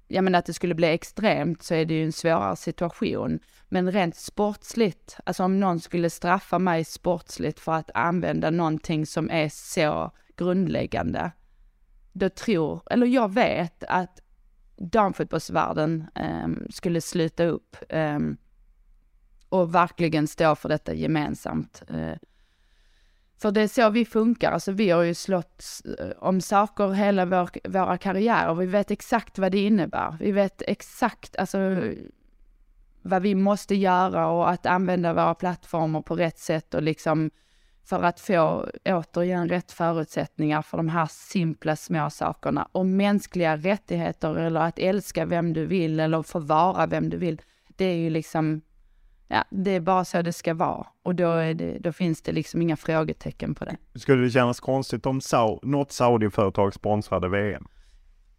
F: ja men att det skulle bli extremt så är det ju en svårare situation. Men rent sportsligt, alltså om någon skulle straffa mig sportsligt för att använda någonting som är så grundläggande, då tror, eller jag vet att damfotbollsvärlden eh, skulle sluta upp eh, och verkligen stå för detta gemensamt. Eh, för det är så vi funkar, alltså vi har ju slått eh, om saker hela vår, våra karriärer. Vi vet exakt vad det innebär. Vi vet exakt alltså, vad vi måste göra och att använda våra plattformar på rätt sätt och liksom för att få återigen rätt förutsättningar för de här simpla små sakerna. Och mänskliga rättigheter eller att älska vem du vill eller få vara vem du vill. Det är ju liksom ja, det är bara så det ska vara. Och då, det, då, finns det liksom inga frågetecken på det.
B: Skulle det kännas konstigt om Sau något Saudi-företag sponsrade VM?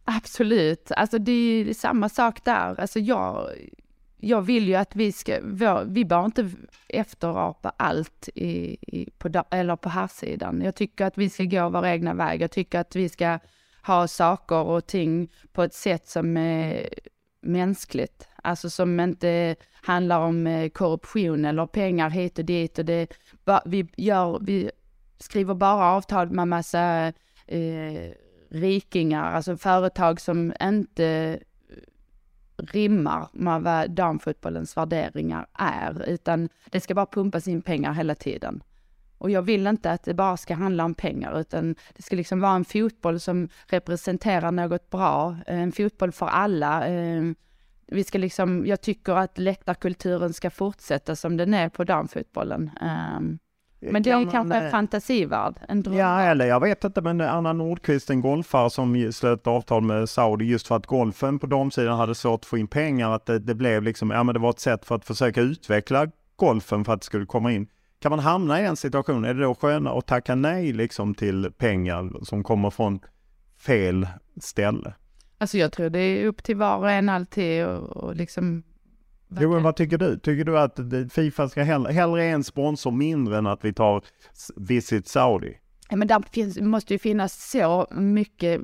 F: Absolut, alltså det är samma sak där. Alltså jag, jag vill ju att vi ska, vi bör inte efterapa allt i, i, på, eller på här sidan. Jag tycker att vi ska gå vår egna väg. Jag tycker att vi ska ha saker och ting på ett sätt som är mänskligt. Alltså som inte handlar om eh, korruption eller pengar hit och dit. Och det, vi, gör, vi skriver bara avtal med massa eh, rikingar, alltså företag som inte rimmar med vad damfotbollens värderingar är, utan det ska bara pumpas in pengar hela tiden. Och jag vill inte att det bara ska handla om pengar, utan det ska liksom vara en fotboll som representerar något bra, en fotboll för alla. Ehm, vi ska liksom, jag tycker att läktarkulturen ska fortsätta som den är på damfotbollen. Ehm, men det är kanske en fantasivärld, en dröm.
B: Ja, eller jag vet inte, men Anna Nordqvist, en golfare som slöt avtal med Saudi just för att golfen på damsidan hade svårt att få in pengar, att det, det blev liksom, ja men det var ett sätt för att försöka utveckla golfen för att det skulle komma in. Kan man hamna i den situationen, är det då skönare att tacka nej liksom till pengar som kommer från fel ställe?
F: Alltså jag tror det är upp till var och en alltid och, och liksom
B: Jo, men vad tycker du? Tycker du att Fifa ska hellre, hellre en sponsor mindre än att vi tar Visit Saudi?
F: Men där finns, måste ju finnas så mycket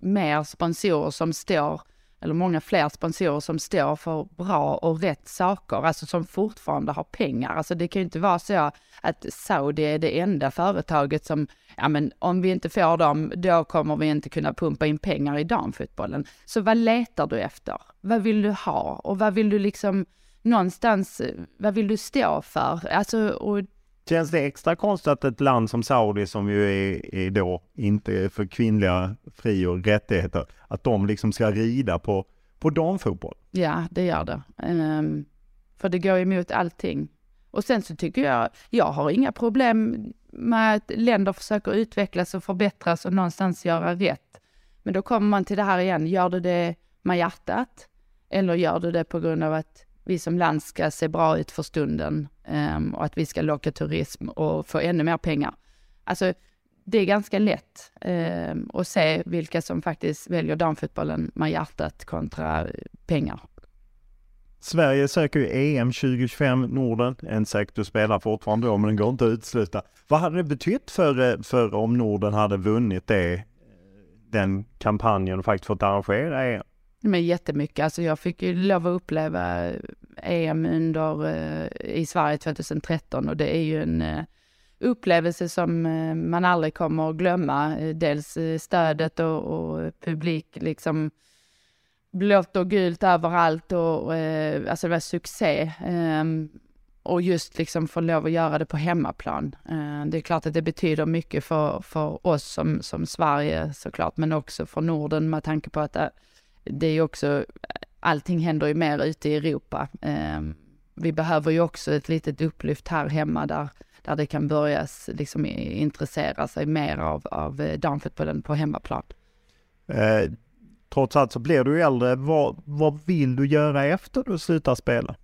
F: mer sponsorer som står eller många fler sponsorer som står för bra och rätt saker, alltså som fortfarande har pengar. Alltså det kan ju inte vara så att Saudi är det enda företaget som, ja men om vi inte får dem, då kommer vi inte kunna pumpa in pengar i damfotbollen. Så vad letar du efter? Vad vill du ha? Och vad vill du liksom, någonstans, vad vill du stå för? Alltså, och
B: Känns det extra konstigt att ett land som Saudi som ju är, är då inte för kvinnliga fri och rättigheter, att de liksom ska rida på, på damfotboll?
F: Ja, det gör det. Um, för det går emot allting. Och sen så tycker jag, jag har inga problem med att länder försöker utvecklas och förbättras och någonstans göra rätt. Men då kommer man till det här igen, gör du det med hjärtat? Eller gör du det på grund av att vi som land ska se bra ut för stunden um, och att vi ska locka turism och få ännu mer pengar. Alltså, det är ganska lätt um, att se vilka som faktiskt väljer damfotbollen med hjärtat kontra eh, pengar.
B: Sverige söker ju EM 2025, Norden. En säkert du spelar fortfarande då, men den går inte att utesluta. Vad hade det betytt för, eh, för om Norden hade vunnit det, eh, den kampanjen och faktiskt fått arrangera EM?
F: Men jättemycket. Alltså jag fick ju lov att uppleva EM under, eh, i Sverige 2013 och det är ju en eh, upplevelse som eh, man aldrig kommer att glömma. Dels stödet och, och publik liksom blått och gult överallt och alltså det var succé. Ehm, och just liksom få lov att göra det på hemmaplan. Ehm, det är klart att det betyder mycket för, för oss som, som Sverige såklart, men också för Norden med tanke på att det är ju också, allting händer ju mer ute i Europa. Ehm, vi behöver ju också ett litet upplyft här hemma där, där det kan börja liksom intressera sig mer av, av eh, damfotbollen på hemmaplan.
B: Eh, trots allt så blir du äldre. Vad, vad vill du göra efter du slutar spela?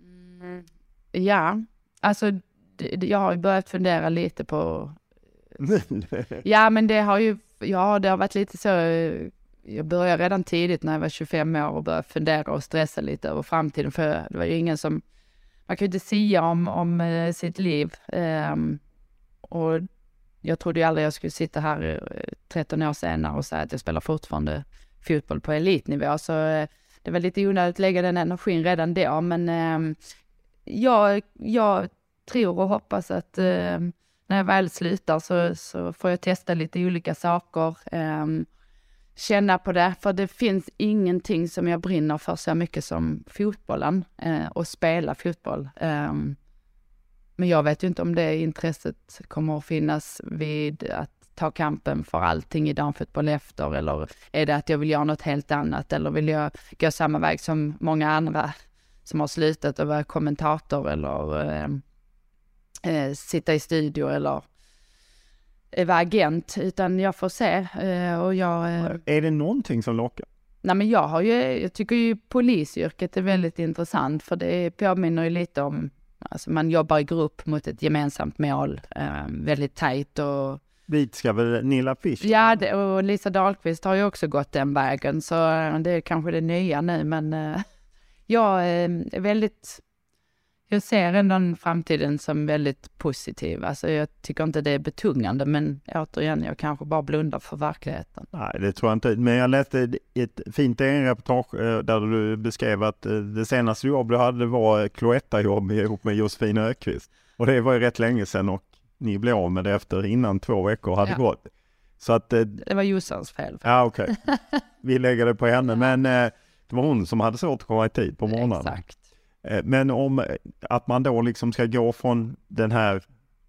F: Mm, ja, alltså jag har ju börjat fundera lite på... [LAUGHS] ja, men det har ju, ja, det har varit lite så jag började redan tidigt när jag var 25 år och började fundera och stressa lite över framtiden. För det var ju ingen som, man kan ju inte sia om, om eh, sitt liv. Um, och jag trodde ju aldrig jag skulle sitta här eh, 13 år senare och säga att jag spelar fortfarande fotboll på elitnivå. Så eh, det var lite onödigt att lägga den energin redan då, men eh, jag, jag tror och hoppas att eh, när jag väl slutar så, så får jag testa lite olika saker. Eh, känna på det, för det finns ingenting som jag brinner för så mycket som fotbollen eh, och spela fotboll. Eh, men jag vet ju inte om det intresset kommer att finnas vid att ta kampen för allting i damfotboll efter eller är det att jag vill göra något helt annat eller vill jag gå samma väg som många andra som har slutat och vara kommentator eller eh, eh, sitta i studio eller vara agent, utan jag får se. Eh, och jag, eh,
B: är det någonting som lockar?
F: Nej men jag har ju, jag tycker ju polisyrket är väldigt intressant för det påminner ju lite om, alltså man jobbar i grupp mot ett gemensamt mål, eh, väldigt tajt och
B: Dit ska väl Nilla Fisch?
F: Ja, det, och Lisa Dahlqvist har ju också gått den vägen, så det är kanske det nya nu, men [LAUGHS] jag är väldigt jag ser ändå framtiden som väldigt positiv. Alltså jag tycker inte det är betungande, men återigen, jag kanske bara blundar för verkligheten.
B: Nej, det tror jag inte. Men jag läste ett fint reportage eh, där du beskrev att eh, det senaste jobb du hade var Cloetta-jobb ihop med Josefin Ökvist. Och det var ju rätt länge sedan och ni blev av med det efter innan två veckor hade ja. gått. Så att, eh,
F: det var Jossans fel.
B: Ja, okej. Okay. Vi lägger det på henne, [LAUGHS] men det var hon som hade svårt att komma i tid på morgonen.
F: Exakt.
B: Eh, men om eh, att man då liksom ska gå från den här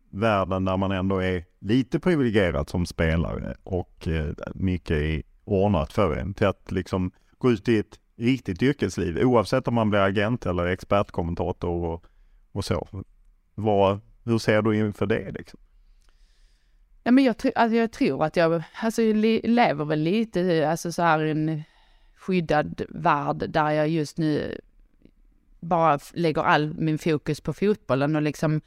B: världen där man ändå är lite privilegierad som spelare och eh, mycket är ordnat för en till att liksom gå ut i ett riktigt yrkesliv oavsett om man blir agent eller expertkommentator och, och så. Vad, hur ser du inför det liksom?
F: Ja, men jag, alltså jag tror att jag, alltså lever väl lite alltså så här i en skyddad värld där jag just nu bara lägger all min fokus på fotbollen och liksom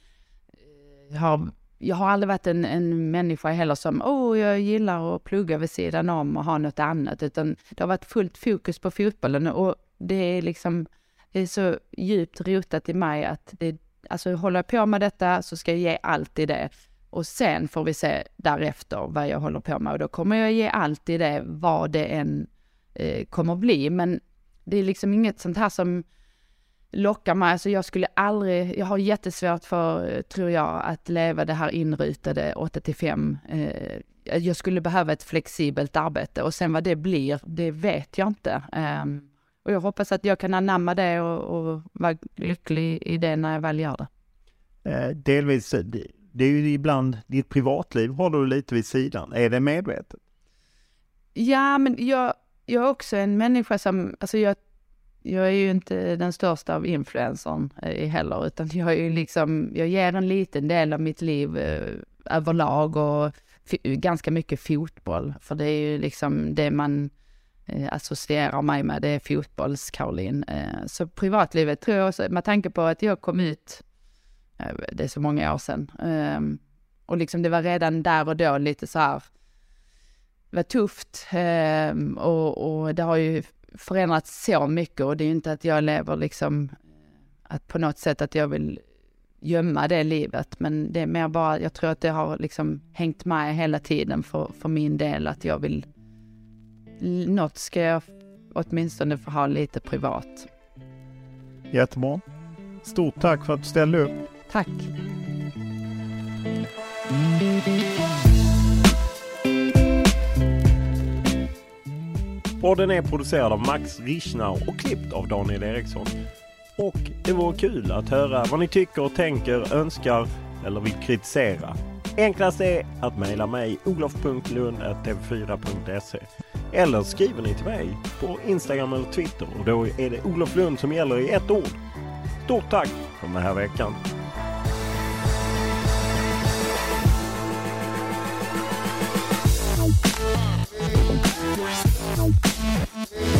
F: eh, har, jag har aldrig varit en, en människa heller som, åh, oh, jag gillar att plugga vid sidan om och ha något annat, utan det har varit fullt fokus på fotbollen och det är liksom, det är så djupt rotat i mig att det, alltså håller jag på med detta så ska jag ge allt i det. Och sen får vi se därefter vad jag håller på med och då kommer jag ge allt i det, vad det än eh, kommer bli. Men det är liksom inget sånt här som lockar mig. Alltså jag skulle aldrig, jag har jättesvårt för, tror jag, att leva det här inrutade 8 till 5. Eh, jag skulle behöva ett flexibelt arbete och sen vad det blir, det vet jag inte. Um, och jag hoppas att jag kan anamma det och, och vara lycklig i det när jag väl gör det.
B: Eh, delvis, det är ju ibland, ditt privatliv har du lite vid sidan. Är det medvetet?
F: Ja, men jag, jag är också en människa som, alltså jag jag är ju inte den största av influencern eh, heller, utan jag är ju liksom, jag ger en liten del av mitt liv eh, överlag och ganska mycket fotboll, för det är ju liksom det man eh, associerar mig med, det är fotbolls-Caroline. Så privatlivet tror jag också, med tanke på att jag kom ut, det är så många år sedan, ehm, och liksom det var redan där och då lite så här, det var tufft ehm, och, och det har ju förändrats så mycket och det är ju inte att jag lever liksom, att på något sätt att jag vill gömma det livet, men det är mer bara, jag tror att det har liksom hängt med hela tiden för, för min del att jag vill, något ska jag åtminstone få ha lite privat.
B: Jättebra. Stort tack för att du ställde upp.
F: Tack.
B: Podden är producerad av Max Richnau och klippt av Daniel Eriksson. Och det vore kul att höra vad ni tycker och tänker, önskar eller vill kritisera. Enklast är att mejla mig olof.lund.tv4.se eller skriver ni till mig på Instagram eller Twitter och då är det Olof Lund som gäller i ett ord. Stort tack för den här veckan! Bye.